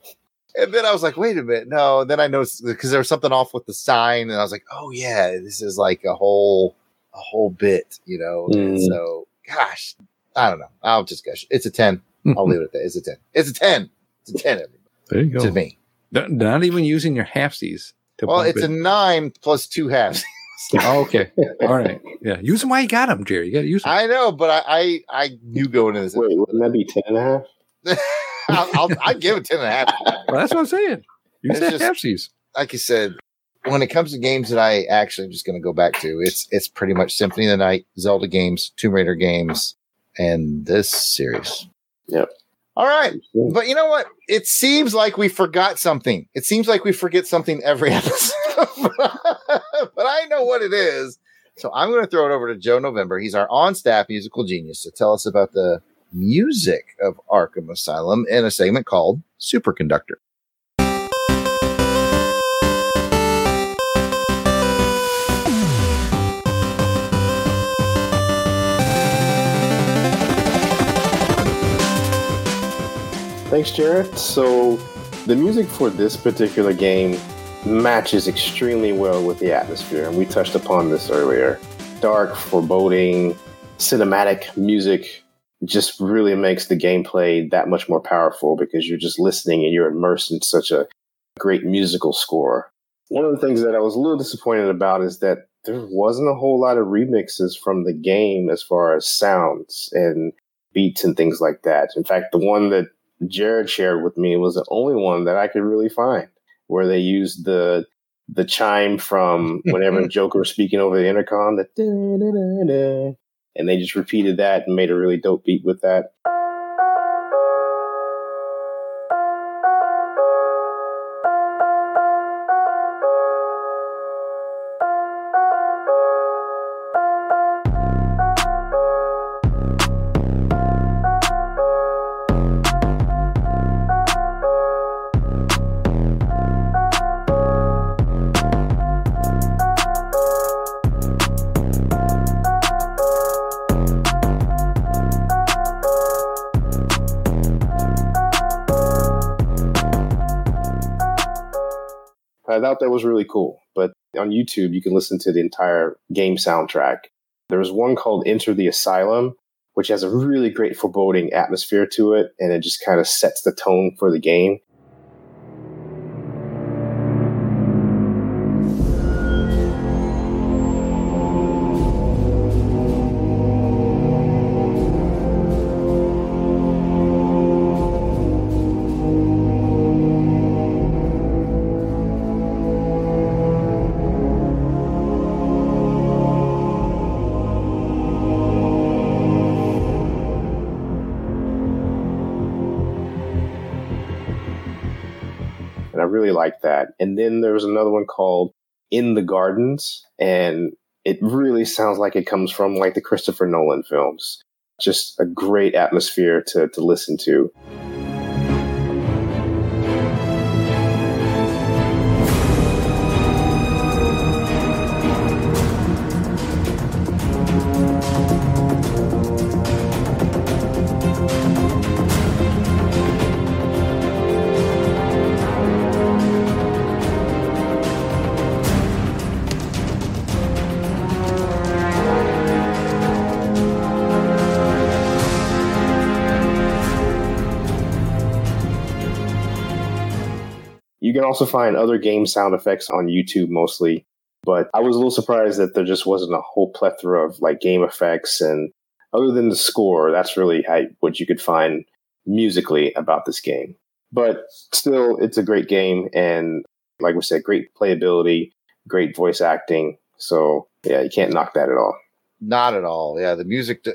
and then I was like, wait a minute. No. And then I noticed because there was something off with the sign. And I was like, oh, yeah, this is like a whole, a whole bit, you know? And Mm. so, gosh, I don't know. I'll just gush. It's a 10. I'll leave it at that. It's a 10. It's a 10. It's a 10 everybody, there you go. to me. Not, not even using your halfsies. To Well, bump it's a nine plus two halves. (laughs) oh, okay. All right. Yeah. Use them while you got them, Jerry. You got to use them. I know, but I, I, I knew going into this. Wait, wouldn't that be ten and a half? (laughs) I'll, I'll, I'd give it 10 and a half. (laughs) well, that's what I'm saying. Use It's that just- halfsies. like I said, when it comes to games that I actually am just going to go back to, it's it's pretty much Symphony of the Night, Zelda games, Tomb Raider games, and this series. Yep. All right, but you know what? It seems like we forgot something. It seems like we forget something every (laughs) episode, but I know what it is. So I'm going to throw it over to Joe November. He's our on-staff musical genius to tell us about the music of Arkham Asylum in a segment called Superconductor. Thanks, Jarrod. So, the music for this particular game matches extremely well with the atmosphere, and we touched upon this earlier. Dark, foreboding, cinematic music just really makes the gameplay that much more powerful because you're just listening and you're immersed in such a great musical score. One of the things that I was a little disappointed about is that there wasn't a whole lot of remixes from the game as far as sounds and beats and things like that. In fact, the one that Jarrod shared with me was the only one that I could really find where they used the the chime from (laughs) whenever Joker was speaking over the intercom, the and they just repeated that and made a really dope beat with that. Thought that was really cool. But on YouTube, you can listen to the entire game soundtrack. There was one called Enter the Asylum, which has a really great foreboding atmosphere to it, and it just kind of sets the tone for the game. In the Gardens, and it really sounds like it comes from like the Christopher Nolan films. Just a great atmosphere to, to listen to. Also find other game sound effects on YouTube mostly, but I was a little surprised that there just wasn't a whole plethora of like game effects and other than the score, that's really how, what you could find musically about this game. But still, it's a great game and like we said, great playability, great voice acting. So yeah, you can't knock that at all. Not at all. Yeah, the music.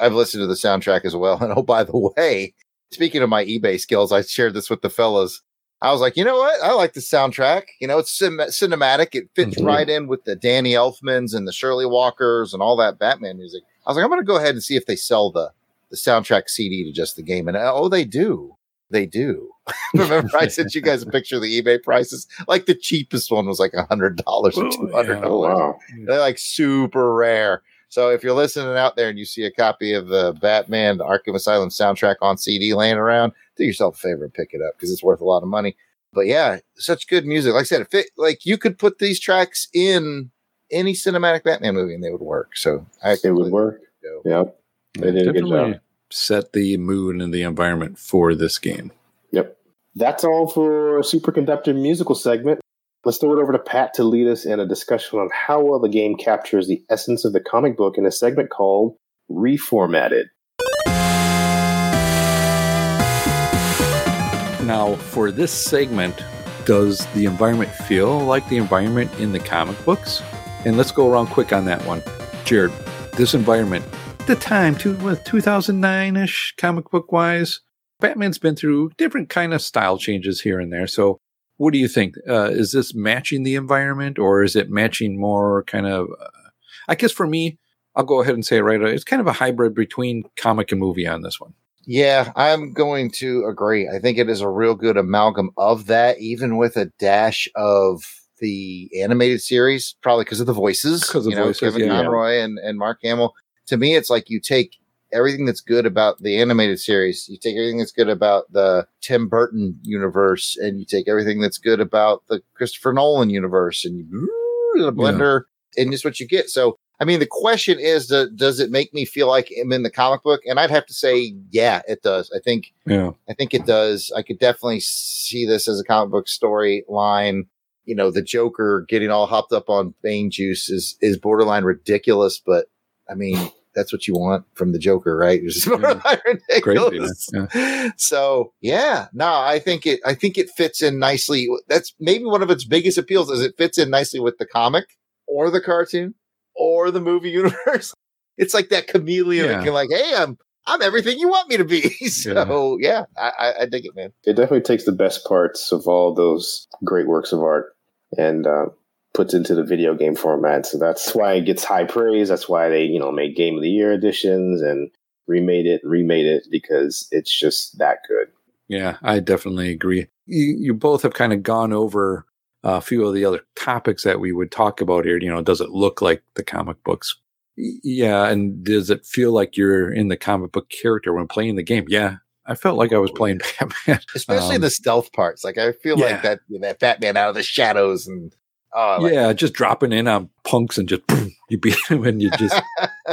I've listened to the soundtrack as well. (laughs) And oh, by the way, speaking of my eBay skills, I shared this with the fellas. I was like, you know what? I like the soundtrack. You know, it's cin- cinematic. It fits Mhm. right in with the Danny Elfmans and the Shirley Walkers and all that Batman music. I was like, I'm going to go ahead and see if they sell the the soundtrack CD to just the game. And oh, they do. They do. (laughs) Remember, I sent you guys a picture of the eBay prices. Like the cheapest one was like a hundred dollars or Oh, two hundred yeah. Oh dollars. wow. They're like super rare. So if you're listening out there and you see a copy of the Batman the Arkham Asylum soundtrack on CD laying around, do yourself a favor and pick it up because it's worth a lot of money. But yeah, such good music. Like I said, it like you could put these tracks in any cinematic Batman movie and they would work. So I It would work. go. Yep. They did a good job. set the mood and the environment for this game. Yep. That's all for Superconductor musical segment. Let's throw it over to Pat to lead us in a discussion on how well the game captures the essence of the comic book in a segment called Reformatted. Now, for this segment, does the environment feel like the environment in the comic books? And let's go around quick on that one. Jarrod, this environment, the time, what, 2009 ish, comic book wise, Batman's been through different kind of style changes here and there. So, what do you think? Uh, is this matching the environment or is it matching more kind of? Uh, I guess for me, I'll go ahead and say it right. It's kind of a hybrid between comic and movie on this one. Yeah, I'm going to agree. I think it is a real good amalgam of that, even with a dash of the animated series, probably because of the voices. Because of you know, voices, Kevin yeah. Conroy and, and Mark Hamill. To me, it's like you take everything that's good about the animated series, you take everything that's good about the Tim Burton universe, and you take everything that's good about the Christopher Nolan universe, and you a blender, and just what you get. So I mean, the question is, do, does it make me feel like I'm in the comic book? And I'd have to say, yeah, it does. I think, Yeah. I think it does. I could definitely see this as a comic book storyline. You know, the Joker getting all hopped up on Bane juice is is borderline ridiculous, but I mean, that's what you want from the Joker, right? It's (laughs) just borderline ridiculous. yeah. So yeah, no, I think it. I think it fits in nicely. That's maybe one of its biggest appeals is it fits in nicely with the comic or the cartoon or the movie (laughs) universe. It's like that chameleon Yeah. that can like, hey, I'm I'm everything you want me to be. (laughs) so yeah, I, I, I dig it, man. It definitely takes the best parts of all those great works of art and uh, puts into the video game format. So that's why it gets high praise. That's why they, you know, made Game of the Year editions and remade it, remade it because it's just that good. Yeah, I definitely agree. You, you both have kind of gone over a few of the other topics that we would talk about here. You know, does it look like the comic books? Yeah, and does it feel like you're in the comic book character when playing the game? Yeah, I felt like I was playing (laughs) Batman. Especially Um, the stealth parts. Like I feel yeah. like that that Batman out of the shadows and oh, like, yeah, just dropping in on punks and just you beat (laughs) them and you just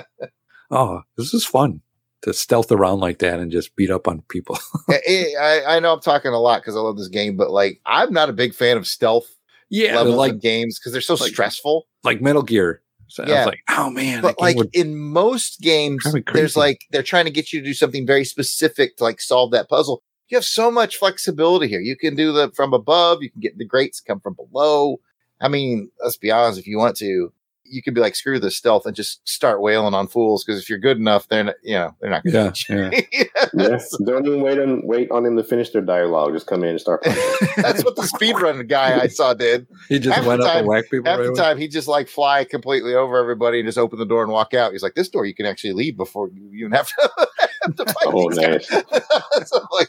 (laughs) oh, this is fun to stealth around like that and just beat up on people. (laughs) I, eh, I, I know I'm talking a lot because I love this game, but like I'm not a big fan of stealth yeah, like games because they're so like- stressful. like Metal Gear. So I Yeah. was like, oh man, but like would- in most games, there's like they're trying to get you to do something very specific to like solve that puzzle. You have so much flexibility here. You can do the from above, you can get the grates come from below. I mean, let's be honest, if you want to, you could be like, screw the stealth and just start wailing on fools because if you're good enough, they're not, you know they're not going (laughs) to. yeah. Yes. Don't even wait on wait on him to finish their dialogue. Just come in and start. That's what the speedrun guy I saw did. He just Half went the up and time- whacked people. Half right the away. time, he just like fly completely over everybody and just open the door and walk out. He's like, "This door you can actually leave before you even have to." (laughs) have to fight Oh, nice. (laughs) so like, okay.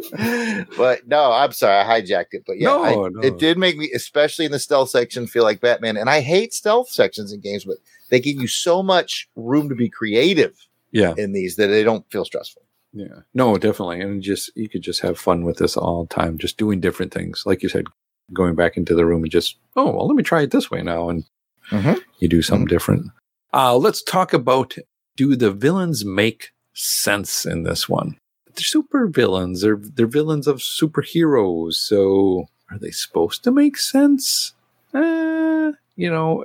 (laughs) but no, I'm sorry, I hijacked it. But yeah, No, I- no. it did make me, especially in the stealth section, feel like Batman. And I hate stealth sections in games, but they give you so much room to be creative Yeah, in these that they don't feel stressful. yeah. No, definitely. And just you could just have fun with this all the time, just doing different things. Like you said, going back into the room and just, oh, well, let me try it this way now. And Mhm. you do something different. Uh, let's talk about do the villains make sense in this one? They're super villains. They're they're villains of superheroes. So are they supposed to make sense? Uh, you know,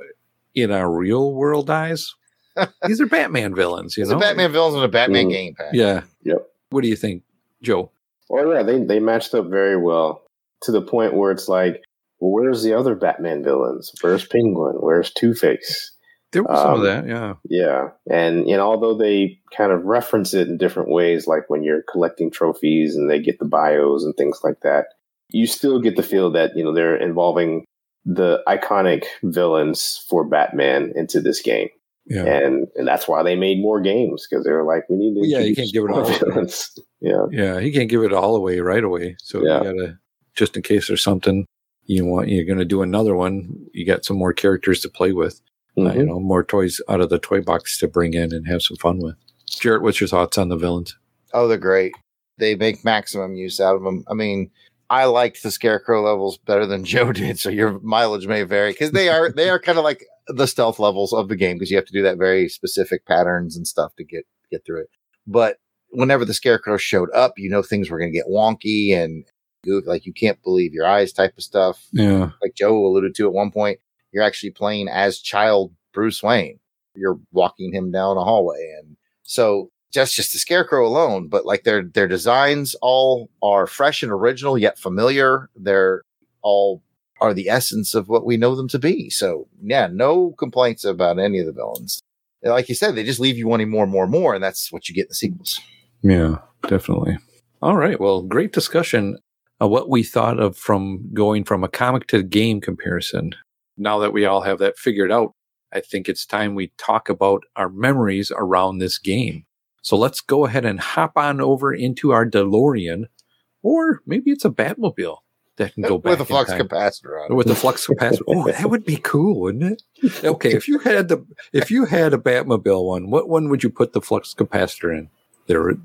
in our real world eyes, (laughs) these are Batman villains. You It's know, a Batman villains in a Batman Mm. game. Pat. Yeah. Yep. What do you think, Joe? Oh yeah, they they matched up very well to the point where it's like, well, where's the other Batman villains? Where's Penguin? Where's Two Face? There was some of Um, that. Yeah. Yeah, and you know, although they kind of reference it in different ways, like when you're collecting trophies and they get the bios and things like that, you still get the feel that you know they're involving the iconic villains for Batman into this game, Yeah. and and that's why they made more games because they were like, we need to Well, yeah, you can't give it all away. villains. (laughs) Yeah, Yeah, he can't give it all away right away. So Yeah. you gotta just in case there's something you want, you're gonna do another one. You got some more characters to play with. Uh, Mhm. you know, more toys out of the toy box to bring in and have some fun with. Jarrod, what's your thoughts on the villains? Oh, they're great. They make maximum use out of them. I mean, I liked the scarecrow levels better than (laughs) Joe did, so your mileage may vary because they are they are kind of like the stealth levels of the game because you have to do that very specific patterns and stuff to get get through it. But whenever the scarecrow showed up, you know things were going to get wonky and goof, like you can't believe your eyes type of stuff. Yeah, Like Joe alluded to at one point, you're actually playing as child Bruce Wayne. You're walking him down a hallway, and so just just the scarecrow alone, but like their their designs all are fresh and original yet familiar. They're all are the essence of what we know them to be. So yeah, no complaints about any of the villains. Like you said, they just leave you wanting more, and more, and more, and that's what you get in the sequels. yeah, definitely. All right, well, great discussion. of what we thought of from going from a comic to game comparison. Now that we all have that figured out, I think it's time we talk about our memories around this game. So let's go ahead and hop on over into our DeLorean, or maybe it's a Batmobile that can go back with a flux time. capacitor on it. with the flux capacitor. Oh, that would be cool, wouldn't it? (laughs) Okay, if you had the if you had a Batmobile one, what one would you put the flux capacitor in? There, you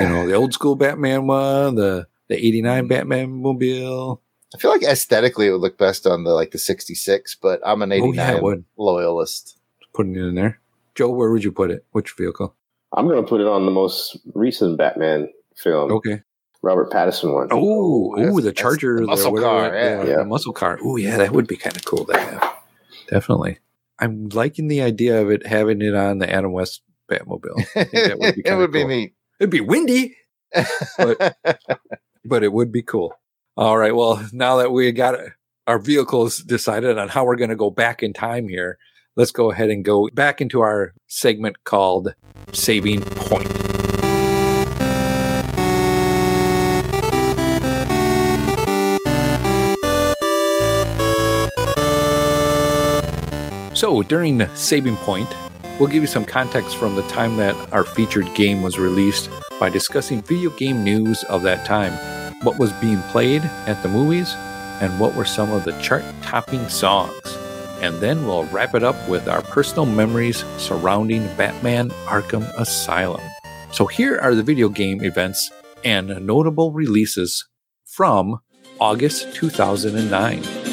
know, the old school Batman one, the the eighty nine Batman mobile. I feel like aesthetically it would look best on the like the 66, but I'm an Oh 89 yeah, would loyalist. putting it in there. Joe, where would you put it? Which vehicle? I'm going to put it on the most recent Batman film, Okay. Robert Pattinson one. Oh, that's- ooh, the Charger, the the muscle whatever car, that- yeah. Yeah. the muscle car. Oh yeah, that would be kind of cool to have. Definitely. I'm liking the idea of it having it on the Adam West Batmobile. I think that would be (laughs) it kinda would be cool. neat. It'd be windy, (laughs) But- but it would be cool. All right. Well, now that we got our vehicles decided on how we're going to go back in time here, let's go ahead and go back into our segment called Saving Point. So, during Saving Point, we'll give you some context from the time that our featured game was released by discussing video game news of that time, what was being played at the movies, and what were some of the chart topping songs. And then we'll wrap it up with our personal memories surrounding Batman Arkham Asylum. So here are the video game events and notable releases from August 2009.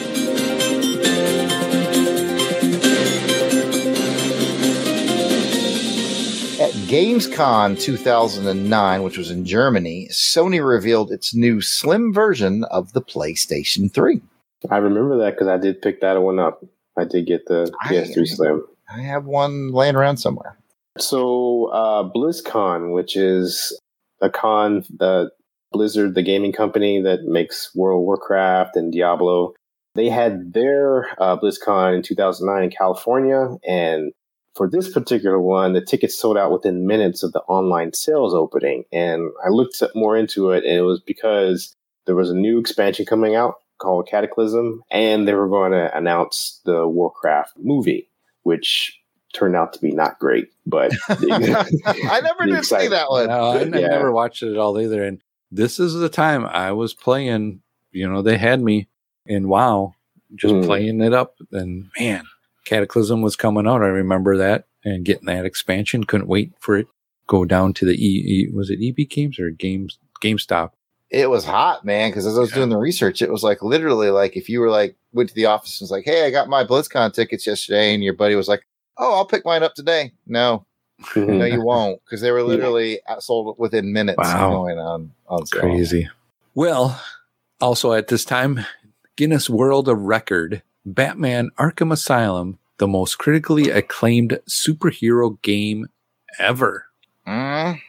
At Gamescom 2009, which was in Germany, Sony revealed its new slim version of the PlayStation 3. I remember that because I did pick that one up. I did get the PS3 Slim. I have one laying around somewhere. So uh, BlizzCon, which is a con, the Blizzard, the gaming company that makes World of Warcraft and Diablo, They had their uh, BlizzCon in 2009 in California, and for this particular one, the tickets sold out within minutes of the online sales opening. And I looked more into it, and it was because there was a new expansion coming out called Cataclysm, and they were going to announce the Warcraft movie, which turned out to be not great. But (laughs) (laughs) I (laughs) never The did see that one. No, I, I Yeah. never watched it at all either. And this is the time I was playing. You know, they had me in WoW, just Hmm. playing it up. And man, Cataclysm was coming out. I remember that and getting that expansion. Couldn't wait for it. Go down to the E. e was it EB Games or Games GameStop? It was hot, man. Because as I was Yeah. doing the research, it was like literally like if you were like went to the office and was like, "Hey, I got my BlizzCon tickets yesterday," and your buddy was like, "Oh, I'll pick mine up today." No, (laughs) no, you won't, because they were literally uh, sold within minutes Wow. of going on on sale. Crazy. Well, also at this time, Guinness World of Record, Batman Arkham Asylum, the most critically acclaimed superhero game ever. Mhm.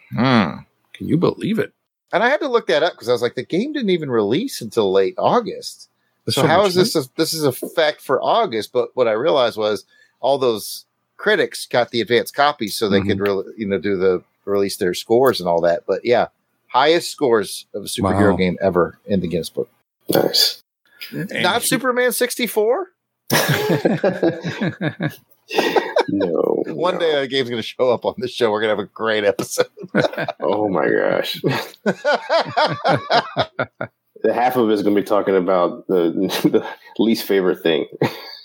Can you believe it? And I had to look that up because I was like, the game didn't even release until late August. There's so how much is this? A, this is a fact for August, but what I realized was all those critics got the advanced copies so they Mhm. could really, you know, do the release their scores and all that. But yeah, highest scores of a superhero Wow. game ever in the Guinness book. nice. Not Superman sixty four. (laughs) no. One no. day uh, that game's going to show up on this show. We're going to have a great episode. (laughs) (laughs) Oh my gosh. The half of it is going to be talking about the, the least favorite thing.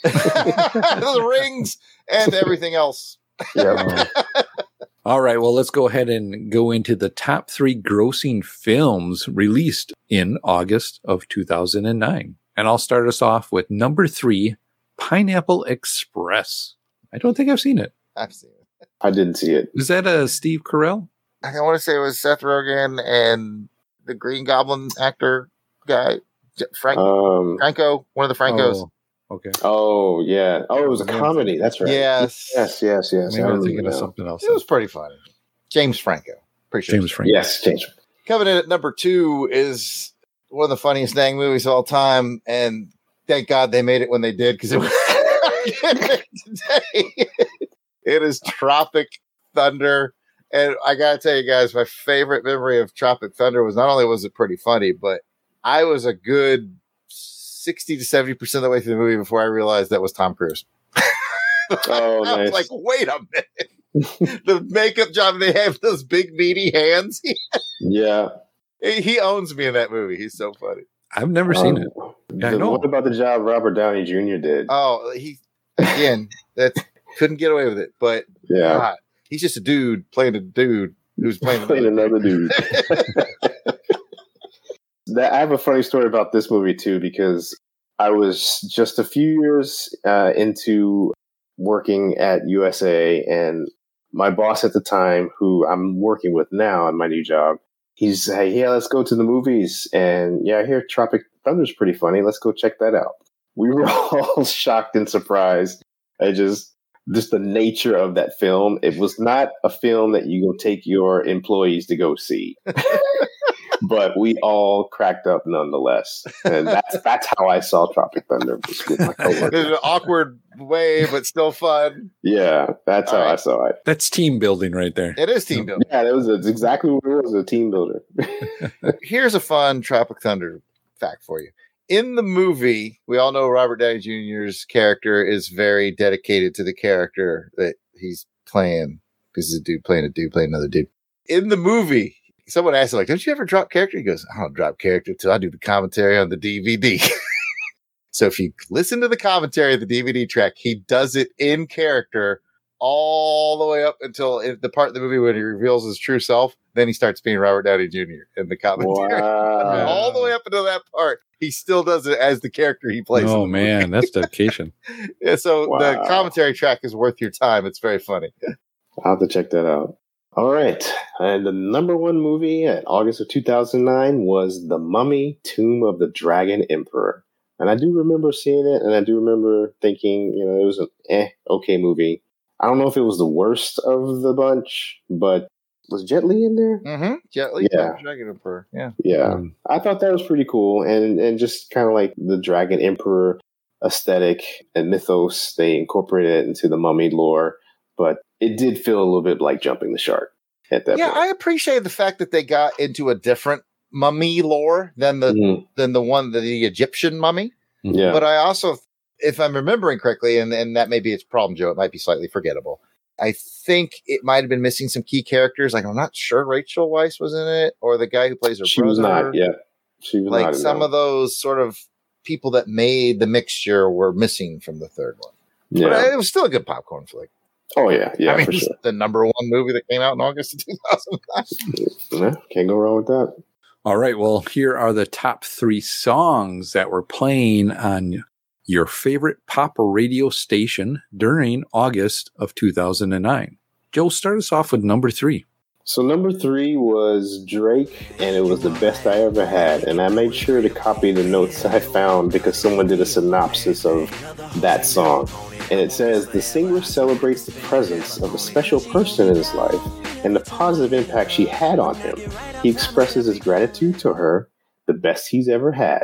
the rings and everything else. Yep. All right, well, let's go ahead and go into the top three grossing films released in August of 2009. And I'll start us off with number three, Pineapple Express. I don't think I've seen it. I've seen it. I didn't see it. Is that a Steve Carell? I want to say it was Seth Rogen and the Green Goblin actor guy, Frank Um, Franco, one of the Francos. Oh, okay. oh yeah. Oh, it was a comedy. That's right. Yes, Yes. Yes. Yes. Maybe I I'm remember thinking of something else. it was pretty funny. James Franco, pretty sure. James Franco. Yes. James. Coming in at number two is one of the funniest dang movies of all time, and thank God they made it when they did because it was today. (laughs) it is Tropic Thunder, and I gotta tell you guys, my favorite memory of Tropic Thunder was not only was it pretty funny, but I was a good sixty to seventy percent of the way through the movie before I realized that was Tom Cruise. (laughs) Oh, (laughs) I was nice. like, wait a minute. the makeup job they have those big meaty hands. Yeah. He, he owns me in that movie. He's so funny. I've never seen it. Um, Yeah, I the- know. What about the job Robert Downey Jr. did? Oh, he again that couldn't get away with it. But yeah. God, he's just a dude playing a dude who's playing, (laughs) Playing another dude. (laughs) that I have a funny story about this movie too because I was just a few years uh, into working at USA, and my boss at the time, who I'm working with now in my new job, he's hey, yeah, let's go to the movies, and yeah, I hear Tropic Thunder's pretty funny. Let's go check that out. We were (laughs) all shocked and surprised. I just just the nature of that film. It was not a film that you go take your employees to go see. (laughs) but we all cracked up nonetheless. And that's that's how I saw Tropic Thunder was with my (laughs) There's coworkers. an awkward way, but still fun. Yeah, that's how All I saw it. That's team building right there. It is team building. Yeah, that was it's exactly what it was, a team builder. (laughs) Here's a fun Tropic Thunder fact for you. In the movie, we all know Robert Downey Jr.'s character is very dedicated to the character that he's playing because he's a dude playing a dude playing another dude. In the movie, someone asked him, like, don't you ever drop character? He goes, I don't drop character until I do the commentary on the DVD. (laughs) so if you listen to the commentary of the DVD track, he does it in character all the way up until the part of the movie when he reveals his true self. Then he starts being Robert Downey Jr. in the commentary. (laughs) wow. all the way up until that part, he still does it as the character he plays. Oh man, that's dedication. (laughs) Yeah, so the commentary track is worth your time. It's very funny. I'll have to check that out. All right. And the number one movie at August of 2009 was The Mummy Tomb of the Dragon Emperor. And I do remember seeing it, and I do remember thinking, you know, it was an eh, okay movie. I don't know if it was the worst of the bunch, but was Jet Li in there? Mm-hmm. Jet Li, Yeah. Dragon Emperor. Yeah. Yeah. Um, I thought that was pretty cool. And, and just kind of like the Dragon Emperor aesthetic and mythos. They incorporated it into the mummy lore, but it did feel a little bit like jumping the shark at that yeah, point. I appreciate the fact that they got into a different mummy lore than the Mhm. than the one the, the Egyptian mummy. Yeah. But I also, if I'm remembering correctly, and, and that may be its problem, Joe, it might be slightly forgettable. I think it might have been missing some key characters. Like I'm not sure Rachel Weisz was in it, or the guy who plays her she brother. was not. Yeah. She was like some of those sort of people that made the mixture were missing from the third one. one. But Yeah. it was still a good popcorn flick. Oh yeah. Yeah. I mean, for it's sure. the number one movie that came out in August of 2009. Yeah, can't go wrong with that. All right. Well, here are the top three songs that were playing on your favorite pop radio station during August of 2009. Joe, start us off with number three. So number three was Drake, and it was the best I ever had. And I made sure to copy the notes I found because someone did a synopsis of that song. And it says the singer celebrates the presence of a special person in his life and the positive impact she had on him. He expresses his gratitude to her, the best he's ever had,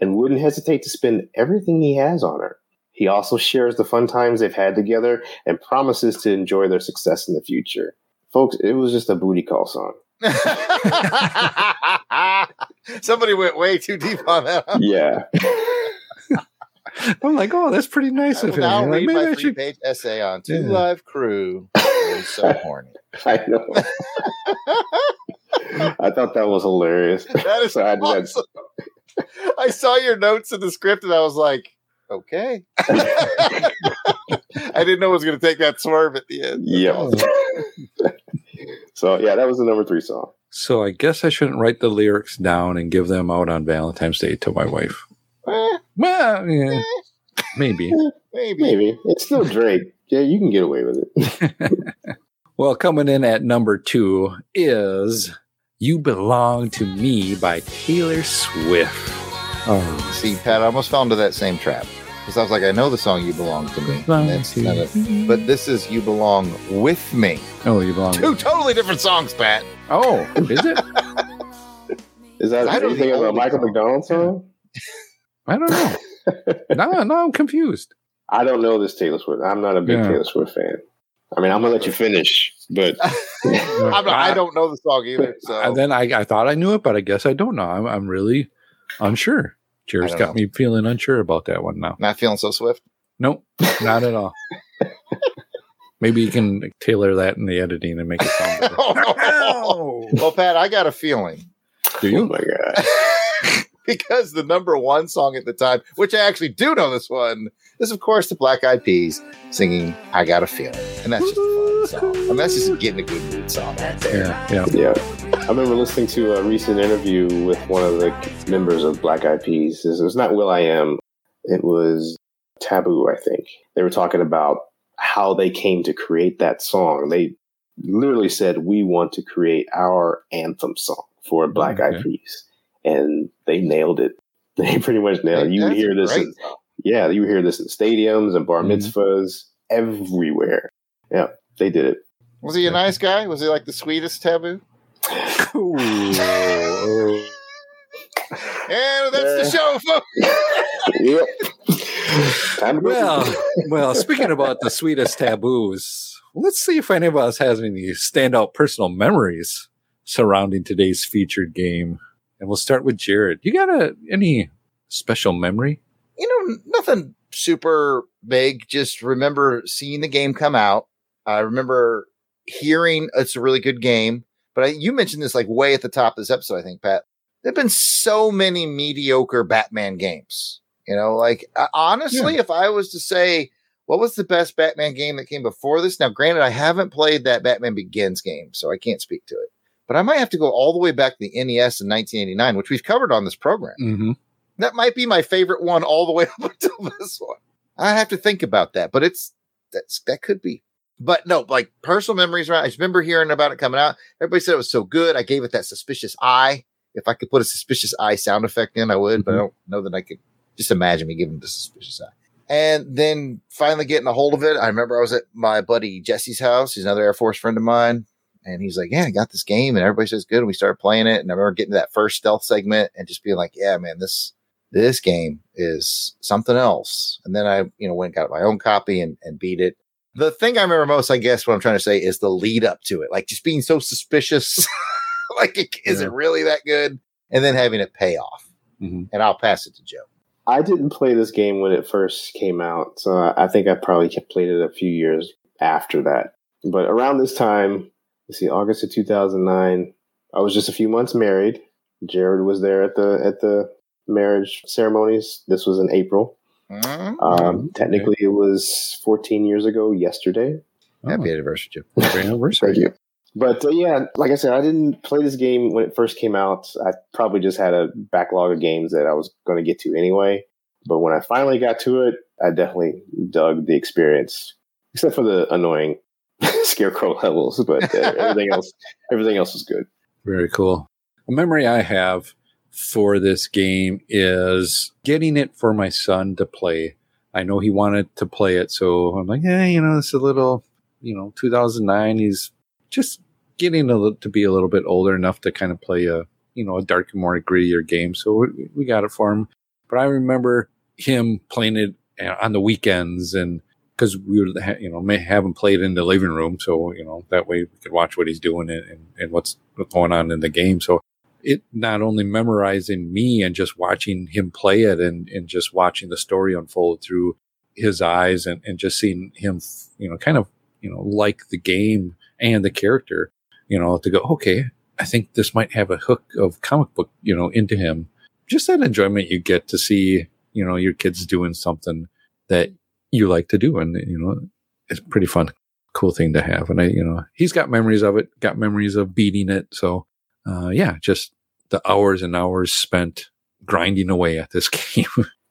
and wouldn't hesitate to spend everything he has on her. He also shares the fun times they've had together and promises to enjoy their success in the future. Folks, it was just a booty call song. (laughs) (laughs) Somebody went way too deep on that. Yeah. (laughs) I'm like, oh, that's pretty nice I of him. now Like, read maybe my I three should- page essay on Two Yeah. Live Crew. It was so horny. I know. I thought that was hilarious. That is So I awesome. I saw your notes in the script and I was like, okay. I didn't know it was going to take that swerve at the end. Awesome. So yeah, that was the number three song. So I guess I shouldn't write the lyrics down and give them out on Valentine's Day to my wife. Eh, Well, yeah, maybe. (laughs) maybe. Maybe it's still (laughs) Drake. Yeah, you can get away with it. (laughs) Well, coming in at number two is You Belong to Me by Taylor Swift. Oh, See, Pat, I almost fell into that same trap. Because I was like, I know the song You Belong to Me. That's to not a- but this is You Belong with Me. oh, you belong. Two totally different songs, Pat. Oh, is it? (laughs) Is that I don't anything think of a Michael McDonald song? I don't know. no, no, I'm confused. (laughs) I don't know this Taylor Swift. I'm not a big Yeah. Taylor Swift fan. I mean, I'm gonna let you finish, but (laughs) I'm not, I don't know the song either. So And then I, I thought I knew it, but I guess I don't know. I'm, I'm really unsure. Jarrod's I got don't me feeling unsure about that one now. not feeling so swift. Nope, not at all. (laughs) Maybe you can tailor that in the editing and make it sound better. (laughs) Oh. well, Pat, I got a feeling Do oh you? my god, (laughs) because the number one song at the time, which I actually do know this one, is of course the Black Eyed Peas singing "I Got a Feeling," and that's just a fun song. I mean, that's just getting a good mood song right there. Yeah, yeah. yeah. I remember listening to a recent interview with one of the members of Black Eyed Peas. It was not Will I Am. It was Taboo, I think. They were talking about how they came to create that song. They literally said, "We want to create our anthem song for Black oh, Eyed Okay. Peas," and they nailed it. (laughs) They pretty much nailed it. You would That's hear this. great In, yeah, you hear this in stadiums and bar Mhm. mitzvahs everywhere. Yeah, they did it. Was he a nice guy? Was he like the sweetest taboo? And that's the show, folks. yep. Time to go. Well, well, speaking about the sweetest taboos, let's see if any of us has any standout personal memories surrounding today's featured game. And we'll start with Jarrod. You got a, any special memory? You know, nothing super big. Just remember seeing the game come out. I remember hearing it's a really good game. But I, you mentioned this like way at the top of this episode, I think, Pat. There have been so many mediocre Batman games. You know, like uh, honestly, if I was to say what was the best Batman game that came before this, now granted, I haven't played that Batman Begins game, so I can't speak to it. But I might have to go all the way back to the NES in 1989, which we've covered on this program. Mm-hmm. That might be my favorite one all the way (laughs) up until this one. I have to think about that, but it's that's that could be. But no, like personal memories around. I just remember hearing about it coming out. Everybody said it was so good. I gave it that suspicious eye. If I could put a suspicious eye sound effect in, I would, but I mm-hmm. don't know that I could just imagine me giving the suspicious eye. And then finally getting a hold of it. I remember I was at my buddy Jesse's house. He's another Air Force friend of mine. And he's like, Yeah, I got this game. And everybody says good. And we started playing it. And I remember getting to that first stealth segment and just being like, Yeah, man, this this game is something else. And then I, you know, went and got my own copy and, and beat it. The thing I remember most, I guess, what I'm trying to say is the lead up to it, like just being so suspicious. (laughs) like, it, is Yeah. it really that good? And then having it pay off. Mhm. And I'll pass it to Joe. I didn't play this game when it first came out, so I I think I probably played it a few years after that. But around this time, let's see, August of 2009, I was just a few months married. Jarrod was there at the at the marriage ceremonies. This was in April. Mm, Um, technically, it was 14 years ago yesterday. Happy anniversary, Joe. Oh, happy (laughs) anniversary. Thank you. But uh, yeah, like I said, I didn't play this game when it first came out. I probably just had a backlog of games that I was going to get to anyway. But when I finally got to it, I definitely dug the experience, except for the annoying (laughs) scarecrow levels. But uh, everything (laughs) else, everything else was good. Very cool. A memory I have for this game is getting it for my son to play. I know he wanted to play it, so I'm like, yeah, you know, it's a little, you know, 2009. He's just getting a little, to be a little bit older enough to kind of play a, you know, a darker, more grittier game. So we, we got it for him. But I remember him playing it uh, on the weekends and because we would, you know, may have him play it in the living room. So, you know, that way we could watch what he's doing and, and, what's going on in the game. So it not only memorizing me and just watching him play it and, and just watching the story unfold through his eyes and, and just seeing him, you know, kind of, you know, like the game and the character, you know, to go, okay, I think this might have a hook of comic book, you know, into him. Just that enjoyment you get to see, you know, your kids doing something that you like to do. And, you know, it's pretty fun, cool thing to have. And I, you know, he's got memories of it, got memories of beating it. So, uh, yeah, just the hours and hours spent grinding away at this (laughs) game.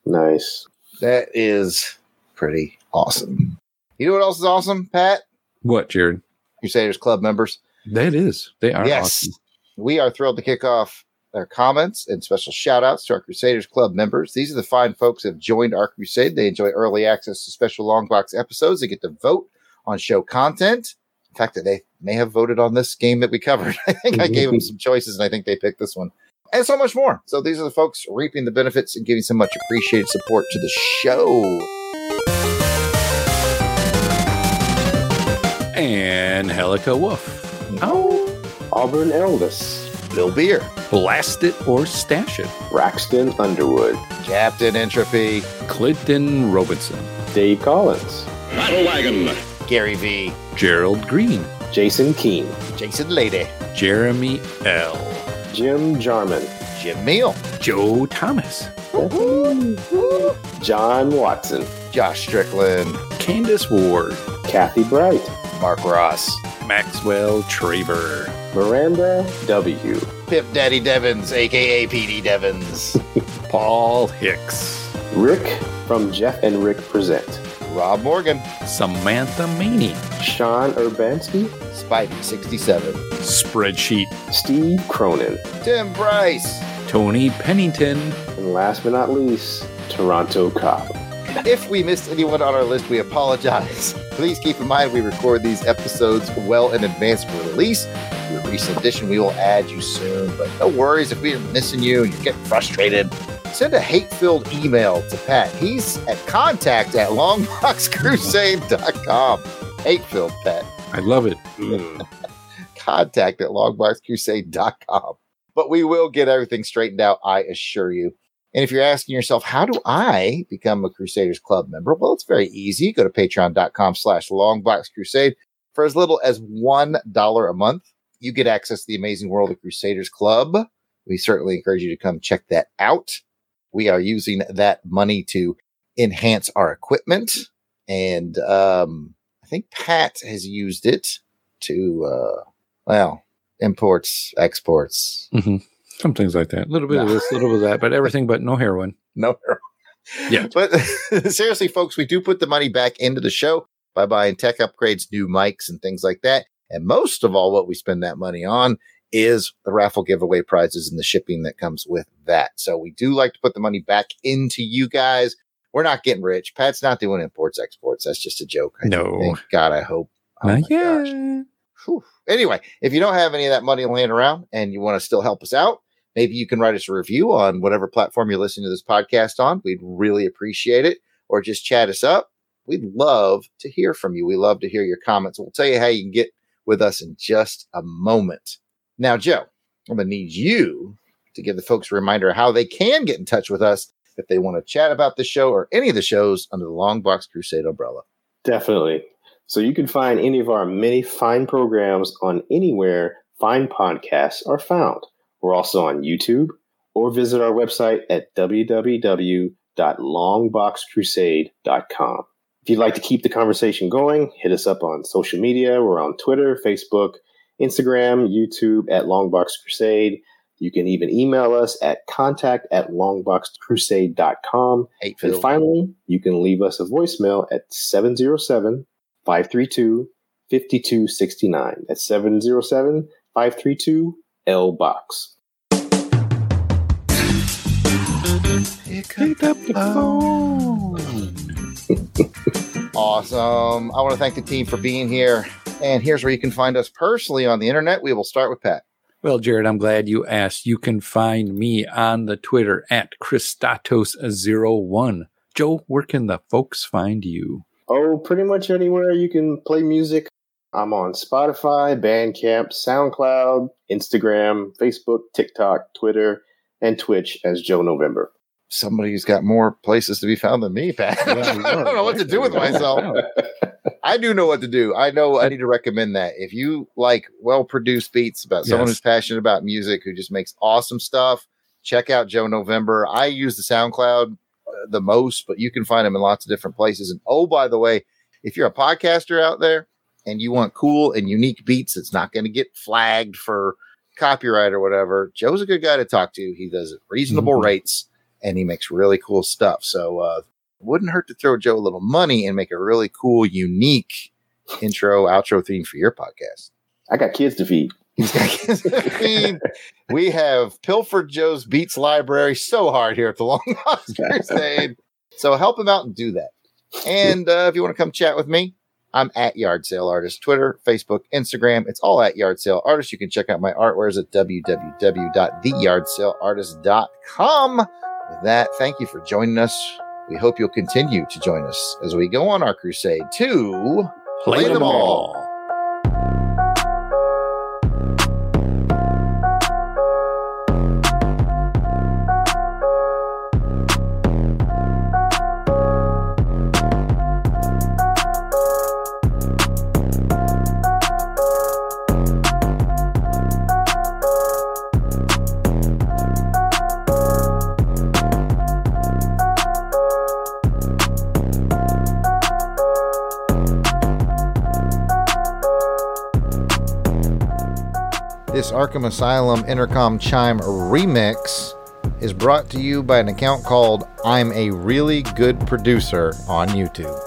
Nice. That is pretty awesome. You know what else is awesome, Pat? what, Jarrod? Crusaders Club members. That is. They are yes. awesome. We are thrilled to kick off our comments and special shout outs to our Crusaders Club members. These are the fine folks that have joined our crusade. They enjoy early access to special long box episodes. They get to vote on show content. In fact, that they may have voted on this game that we covered. (laughs) I think I gave them mm-hmm. some choices and I think they picked this one. And so much more. So these are the folks reaping the benefits and giving some much appreciated support to the show. And Helica Wolf. Oh, Auburn Elvis, Bill Beer, Blast it or stash it. Braxton Underwood, Captain Entropy, Clinton Robinson. Dave Collins, Battle Wagon. Gary V, Gerald Green. Jason Keene, Jason Lady, Jeremy L. Jim Jarman, Jim Meal, Joe Thomas. John Watson, Josh Strickland, Candace Ward. Kathy Bright, Mark Ross, Maxwell Traver. Miranda W. Pip Daddy Devins, aka PD Devins, (laughs) Paul Hicks. Rick from Jeff and Rick Present, Rob Morgan, Samantha Maney. Sean Urbanski, Spidey67, Spreadsheet. Steve Cronin, Tim Bryce. Tony Pennington. and last but not least, Toronto Cop. If we missed anyone on our list, we apologize. Please keep in mind we record these episodes well in advance of release. If you're Your recent edition, we will add you soon, but no worries if we are missing you and you're getting frustrated. Send a hate-filled email to Pat. He's at contact at longboxcrusade.com. Hate-filled, Pat. I love it. (laughs) contact at longboxcrusade.com. But we will get everything straightened out, I assure you. And if you're asking yourself, how do I become a Crusaders Club member? Well, it's very easy. Go to patreon.com slash longboxcrusade. For as little as $1 a month, you get access to the amazing world of Crusaders Club. We certainly encourage you to come check that out. We are using that money to enhance our equipment. And um, I think Pat has used it to, uh, well, imports, exports. Some things like that. A little bit of this, a little bit of that, but everything but no heroin. No. Heroin. (laughs) Yeah. But (laughs) seriously, folks, we do put the money back into the show by buying tech upgrades, new mics, and things like that. And most of all, what we spend that money on is the raffle giveaway prizes and the shipping that comes with that. So we do like to put the money back into you guys. We're not getting rich. Pat's not doing imports, exports. That's just a joke. I No. think. God, I hope. Oh Not my. Anyway, if you don't have any of that money laying around and you want to still help us out, Maybe you can write us a review on whatever platform you're listening to this podcast on. We'd really appreciate it. Or just chat us up. We'd love to hear from you. We love to hear your comments. We'll tell you how you can get with us in just a moment. Now, Joe, I'm going to need you to give the folks a reminder of how they can get in touch with us if they want to chat about the show or any of the shows under the Longbox Crusade umbrella. Definitely. So you can find any of our many fine programs on anywhere fine podcasts are found. We're also on YouTube or visit our website at www.longboxcrusade.com. If you'd like to keep the conversation going, hit us up on social media. We're on Twitter, Facebook, Instagram, YouTube at Longbox Crusade. You can even email us at contact at longboxcrusade.com. And finally, you can leave us a voicemail at 707 532 5269. That's 707 532 L Box. Pick up the phone. (laughs) awesome. I want to thank the team for being here. And here's where you can find us personally on the internet. We will start with Pat. Well, Jarrod, I'm glad you asked. You can find me on the Twitter at Christatos01. Joe, where can the folks find you? Oh, pretty much anywhere you can play music. I'm on Spotify, Bandcamp, SoundCloud, Instagram, Facebook, TikTok, Twitter, and Twitch as Joe November. Somebody who's got more places to be found than me, Pat. (laughs) I don't know what to do with myself. (laughs) I do know what to do. I know I need to recommend that. If you like well produced beats about someone who's passionate about music, who just makes awesome stuff, check out Joe November. I use the SoundCloud uh, the most, but you can find him in lots of different places. And oh, by the way, if you're a podcaster out there and you want cool and unique beats that's not going to get flagged for copyright or whatever, Joe's a good guy to talk to. He does reasonable Mhm. rates and he makes really cool stuff. So, uh, wouldn't hurt to throw Joe a little money and make a really cool, unique intro, outro theme for your podcast. I got kids to feed. I mean, we have pilfered Joe's Beats library so hard here at the Long Lost Crusade. So help him out and do that. And uh, if you want to come chat with me, I'm at Yard Sale Artist, Twitter, Facebook, Instagram. It's all at Yard Sale Artist. You can check out my artwares at www.theyardsaleartist.com. With that, thank you for joining us. We hope you'll continue to join us as we go on our crusade to Play them all. This Arkham Asylum Intercom Chime remix is brought to you by an account called I'm a Really Good Producer on YouTube.